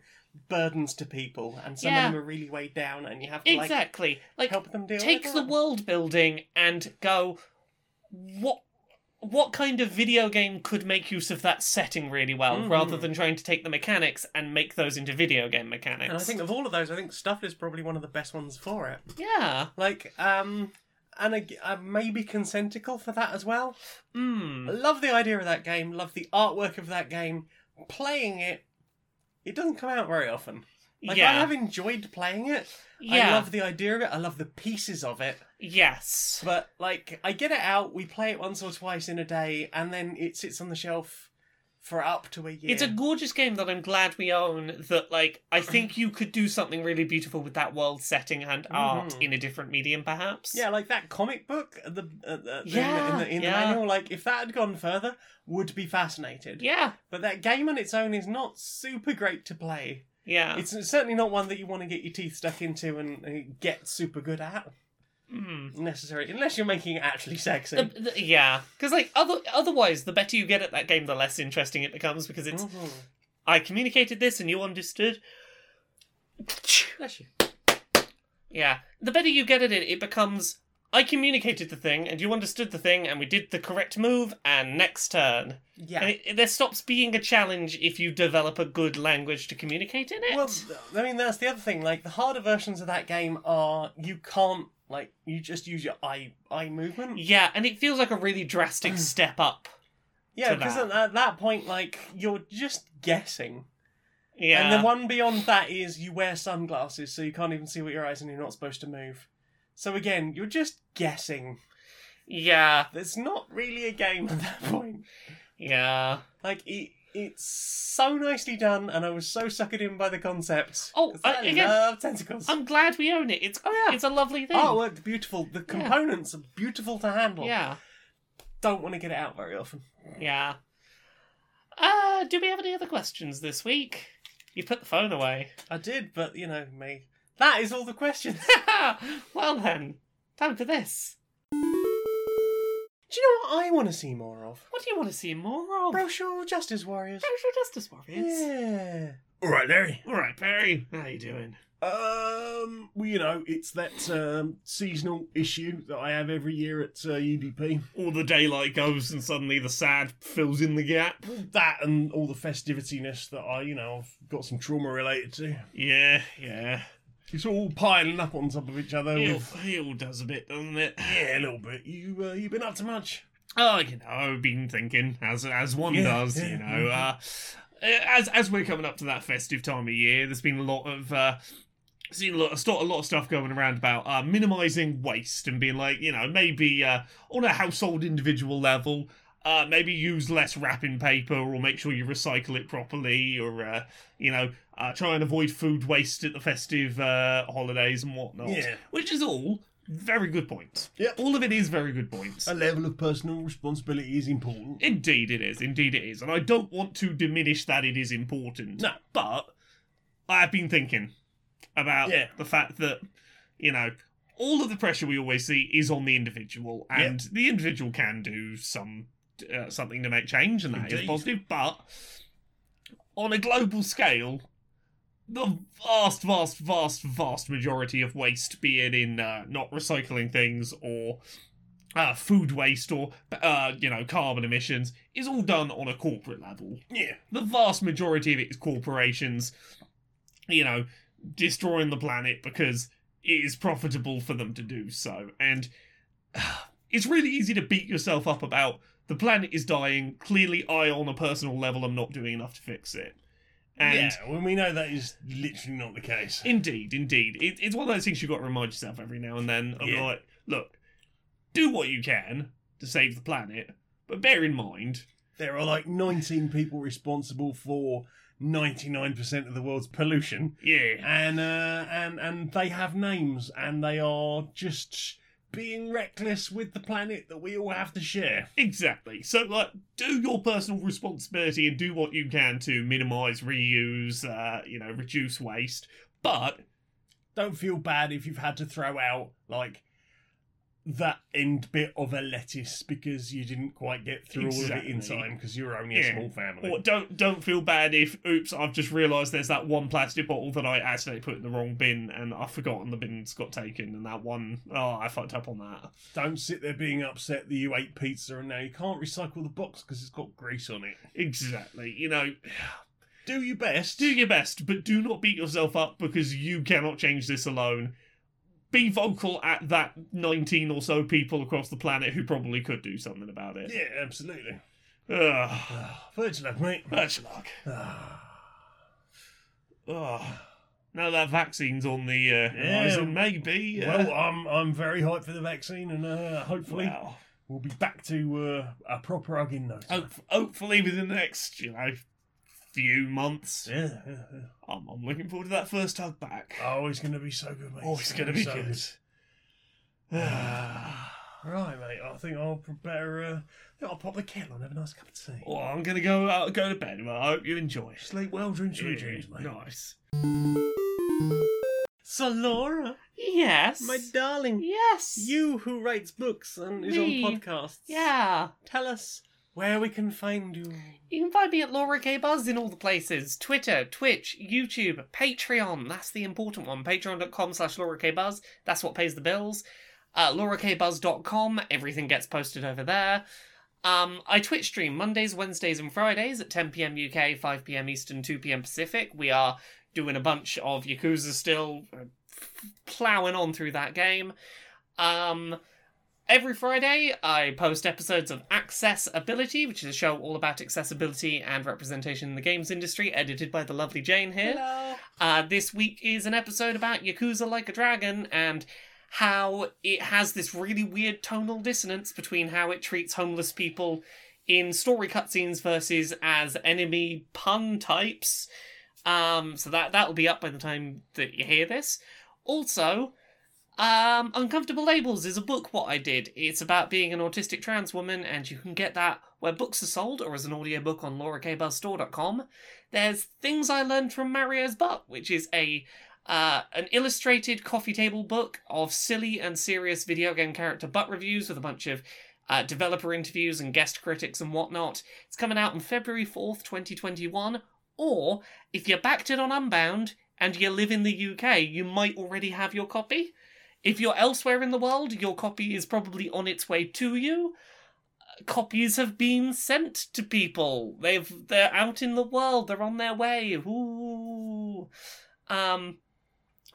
burdens to people, and some Yeah. of them are really weighed down, and you have to like exactly. Like help them deal take the world building and go what what kind of video game could make use of that setting really well Mhm. rather than trying to take the mechanics and make those into video game mechanics And I think of all of those, I think Stuff is probably one of the best ones for it. yeah Like, um, and ag- uh, maybe Consentacle for that as well. mm. Love the idea of that game. Love the artwork of that game. Playing it, it doesn't come out very often. Like yeah I have enjoyed playing it. Yeah I love the idea of it. I love the pieces of it. yes But like, I get it out. We play it once or twice in a day, and then it sits on the shelf for up to a year. It's a gorgeous game that I'm glad we own. That like I think you could do something really beautiful with that world setting and art Mhm. in a different medium, perhaps. yeah, like that comic book. uh, The uh, uh, in the, in Yeah, the, in the manual. Like, if that had gone further, would be fascinated. yeah, But that game on its own is not super great to play. Yeah. It's certainly not one that you want to get your teeth stuck into and, and get super good at Mm. necessarily, unless you're making it actually sexy. The, the- yeah, because like other otherwise, the better you get at that game, the less interesting it becomes. Because it's Mhm. I communicated this and you understood. Bless you. Yeah, the better you get at it, it becomes I communicated the thing and you understood the thing and we did the correct move and next turn. Yeah. And it, it- there stops being a challenge if you develop a good language to communicate in it. Well, I mean, that's the other thing. Like the harder versions of that game are you can't like you just use your eye eye movement. yeah, and it feels like a really drastic mm. step up. Yeah, because that. at, at that point, like you're just guessing, Yeah. and the one beyond that is you wear sunglasses, so you can't even see with your eyes, and you're not supposed to move. So again, you're just guessing. yeah. There's not really a game at that point. Yeah. Like it, it's so nicely done, and I was so suckered in by the concept. Oh, uh, I again, love tentacles. I'm glad we own it. It's Oh, yeah. it's a lovely thing. Oh, look, beautiful. The components are beautiful to handle. yeah. Don't want to get it out very often. Yeah. Uh, do we have any other questions this week? You put the phone away. I did, but you know me. That is all the questions. well then, time for this. Do you know what I want to see more of? What do you want to see more of? Brochure Justice Warriors. Social Justice Warriors. Yeah. All right, Larry. All right, Perry. How you doing? Um, well, you know, it's that um, seasonal issue that I have every year at uh, UDP. All the daylight goes and suddenly the sad fills in the gap. That and all the festivitiness that I, you know, I've got some trauma related to. Yeah, yeah. It's all piling up on top of each other. It With, all, it all does a bit, doesn't it? yeah, a little bit. You, uh, you been up to much? Oh, you know, I've been thinking, as as one Yeah, does, yeah, you know. Uh, as as we're coming up to that festive time of year, there's been a lot of uh, seen a lot, a lot of stuff going around about uh, minimizing waste and being like, you know, maybe uh, on a household individual level. Uh, maybe use less wrapping paper, or make sure you recycle it properly, or uh, you know, uh, try and avoid food waste at the festive uh, holidays and whatnot. Yeah. Which is all very good points. Yep. All of it is very good points. A level of personal responsibility is important. Indeed, it is. Indeed, it is. And I don't want to diminish that it is important. No. But I've been thinking about Yeah. the fact that, you know, all of the pressure we always see is on the individual, and the individual can do some uh, something to make change, and that is Indeed. positive. But on a global scale, the vast, vast, vast, vast majority of waste, be it in uh, not recycling things or uh, food waste or uh, you know carbon emissions, is all done on a corporate level. Yeah. The vast majority of it is corporations, you know, destroying the planet because it is profitable for them to do so, and it's really easy to beat yourself up about the planet is dying. Clearly, I, on a personal level, am not doing enough to fix it. And yeah, well, we know that is literally not the case. Indeed, indeed. It, it's one of those things you've got to remind yourself every now and then. Of Yeah. like, look, do what you can to save the planet, but bear in mind, There are like 19 people responsible for 99% of the world's pollution. yeah, and uh, and and they have names, and they are just being reckless with the planet that we all have to share. exactly. So, like, do your personal responsibility and do what you can to minimize, reuse, uh, you know, reduce waste. But Don't feel bad if you've had to throw out like that end bit of a lettuce because you didn't quite get through all of it in time because you were only a Yeah. small family. or don't don't feel bad if oops, I've just realised there's that one plastic bottle that I accidentally put in the wrong bin and I've forgotten the bin's got taken and that one oh I fucked up on that. Don't sit there being upset that you ate pizza and now you can't recycle the box because it's got grease on it. Exactly. You know, Do your best. do your best, but do not beat yourself up because you cannot change this alone. Be vocal at that 19 or so people across the planet who probably could do something about it. Yeah, absolutely. Ugh. Virgin luck, mate. That's luck. Ugh. Now that vaccine's on the uh, horizon, maybe. Uh, Well, I'm I'm very hyped for the vaccine, and uh, hopefully well, we'll be back to uh, a proper hug in no time. hopefully within the next, you know, few months. Yeah, yeah, yeah. I'm, I'm looking forward to that first hug back. Oh, it's going to be so good, mate. Oh, it's going to be so good. Right, mate. I think I'll prepare. Uh, I think I'll pop the kettle and have a nice cup of tea. Well, I'm gonna go uh, go to bed. Well, I hope you enjoy. Sleep well, dream sweet Yeah, dreams, mate. Nice. So Laura, Yes. my darling, yes. you who writes books and is Me. on podcasts, Yeah. tell us where we can find you. You can find me at Laura K Buzz in all the places. Twitter, Twitch, YouTube, Patreon. That's the important one. Patreon.com slash Laura K Buzz. That's what pays the bills. Uh, LauraKBuzz.com. Everything gets posted over there. Um, I Twitch stream Mondays, Wednesdays, and Fridays at 10 p.m. UK, 5 p.m. Eastern, 2 p.m. Pacific. We are doing a bunch of Yakuza still, uh, ploughing on through that game. Um, Every Friday, I post episodes of Accessibility, which is a show all about accessibility and representation in the games industry, edited by the lovely Jane here. Hello. Uh, this week is an episode about Yakuza Like a Dragon and how it has this really weird tonal dissonance between how it treats homeless people in story cutscenes versus as enemy pun types. Um, so that that'll be up by the time that you hear this. Also, um, Uncomfortable Labels is a book what I did. It's about being an autistic trans woman, and you can get that where books are sold or as an audiobook on laurakbuzzstore.com. There's Things I Learned from Mario's Butt, which is a uh, an illustrated coffee table book of silly and serious video game character butt reviews with a bunch of uh, developer interviews and guest critics and whatnot. It's coming out on February 4th, 2021. Or, if you backed it on Unbound and you live in the UK, you might already have your copy. If you're elsewhere in the world, your copy is probably on its way to you. Uh, Copies have been sent to people. They've they're out in the world. They're on their way. Ooh. Um.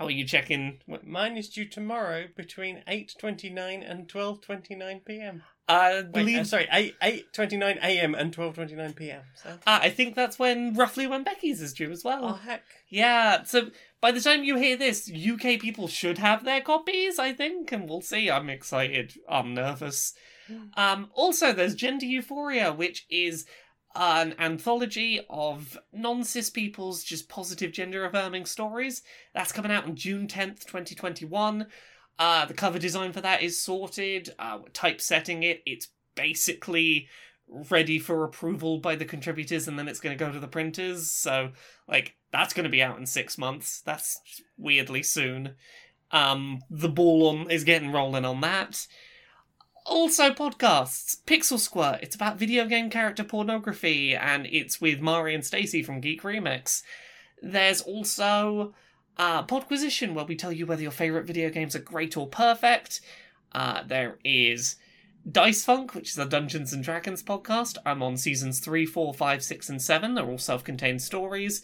Oh, you checking? Mine is due tomorrow between 8.29 and 12.29 p.m. I Wait, believe. uh, sorry, 8, 8.29 a.m. and 12.29 p.m. So. Ah, I think that's when roughly when Becky's is due as well. Oh, heck. Yeah, so by the time you hear this, UK people should have their copies, I think, and we'll see. I'm excited. I'm nervous. Um, also, there's Gender Euphoria, which is an anthology of non cis people's just positive gender affirming stories. That's coming out on June 10th, 2021. Uh, the cover design for that is sorted. Uh, we're typesetting it. It's basically ready for approval by the contributors and then it's going to go to the printers. So, like, that's going to be out in six months. That's weirdly soon. Um, the ball on is getting rolling on that. Also, podcasts. Pixel Squirt. It's about video game character pornography, and it's with Mari and Stacy from Geek Remix. There's also uh, Podquisition, where we tell you whether your favourite video games are great or perfect. Uh, there is Dice Funk, which is a Dungeons and Dragons podcast. I'm on seasons 3, 4, 5, 6, and 7. They're all self contained stories.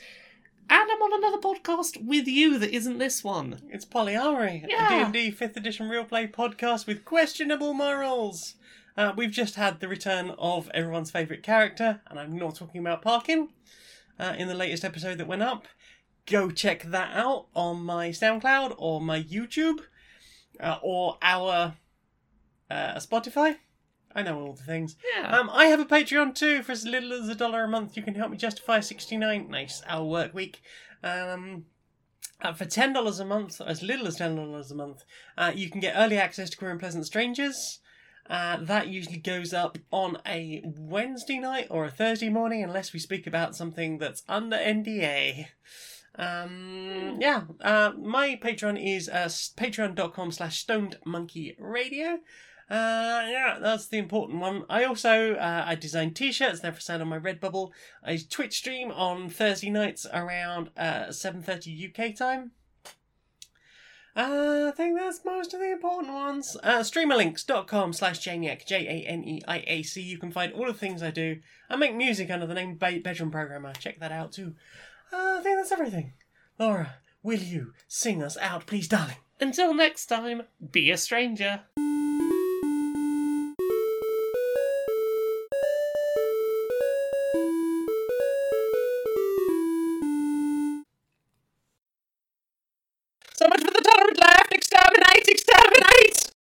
And I'm on another podcast with you that isn't this one. It's Polyari, Yeah. a D&D 5th edition real play podcast with questionable morals. Uh, we've just had the return of everyone's favourite character, and I'm not talking about Parkin, uh, in the latest episode that went up. Go check that out on my SoundCloud or my YouTube uh, or our uh, Spotify. I know all the things. Yeah. Um, I have a Patreon too. For as little as a dollar a month, you can help me justify a sixty nine nice hour work week. Um, uh, for ten dollars a month, as little as ten dollars a month, uh, you can get early access to Queer and Pleasant Strangers. Uh, that usually goes up on a Wednesday night or a Thursday morning, unless we speak about something that's under NDA. Um, yeah, uh, my Patreon is uh, patreon.com slash stonedmonkeyradio. monkey radio. Uh, yeah, that's the important one. I also uh, I design t-shirts. They're for sale on my Redbubble. I Twitch stream on Thursday nights around uh, seven thirty UK time. Uh, I think that's most of the important ones. Uh, streamerlinks.com slash Janeiac, J A N E I A C. You can find all the things I do. I make music under the name Bedroom Programmer. Check that out too. Uh, I think that's everything. Laura, will you sing us out, please, darling? Until next time, be a stranger.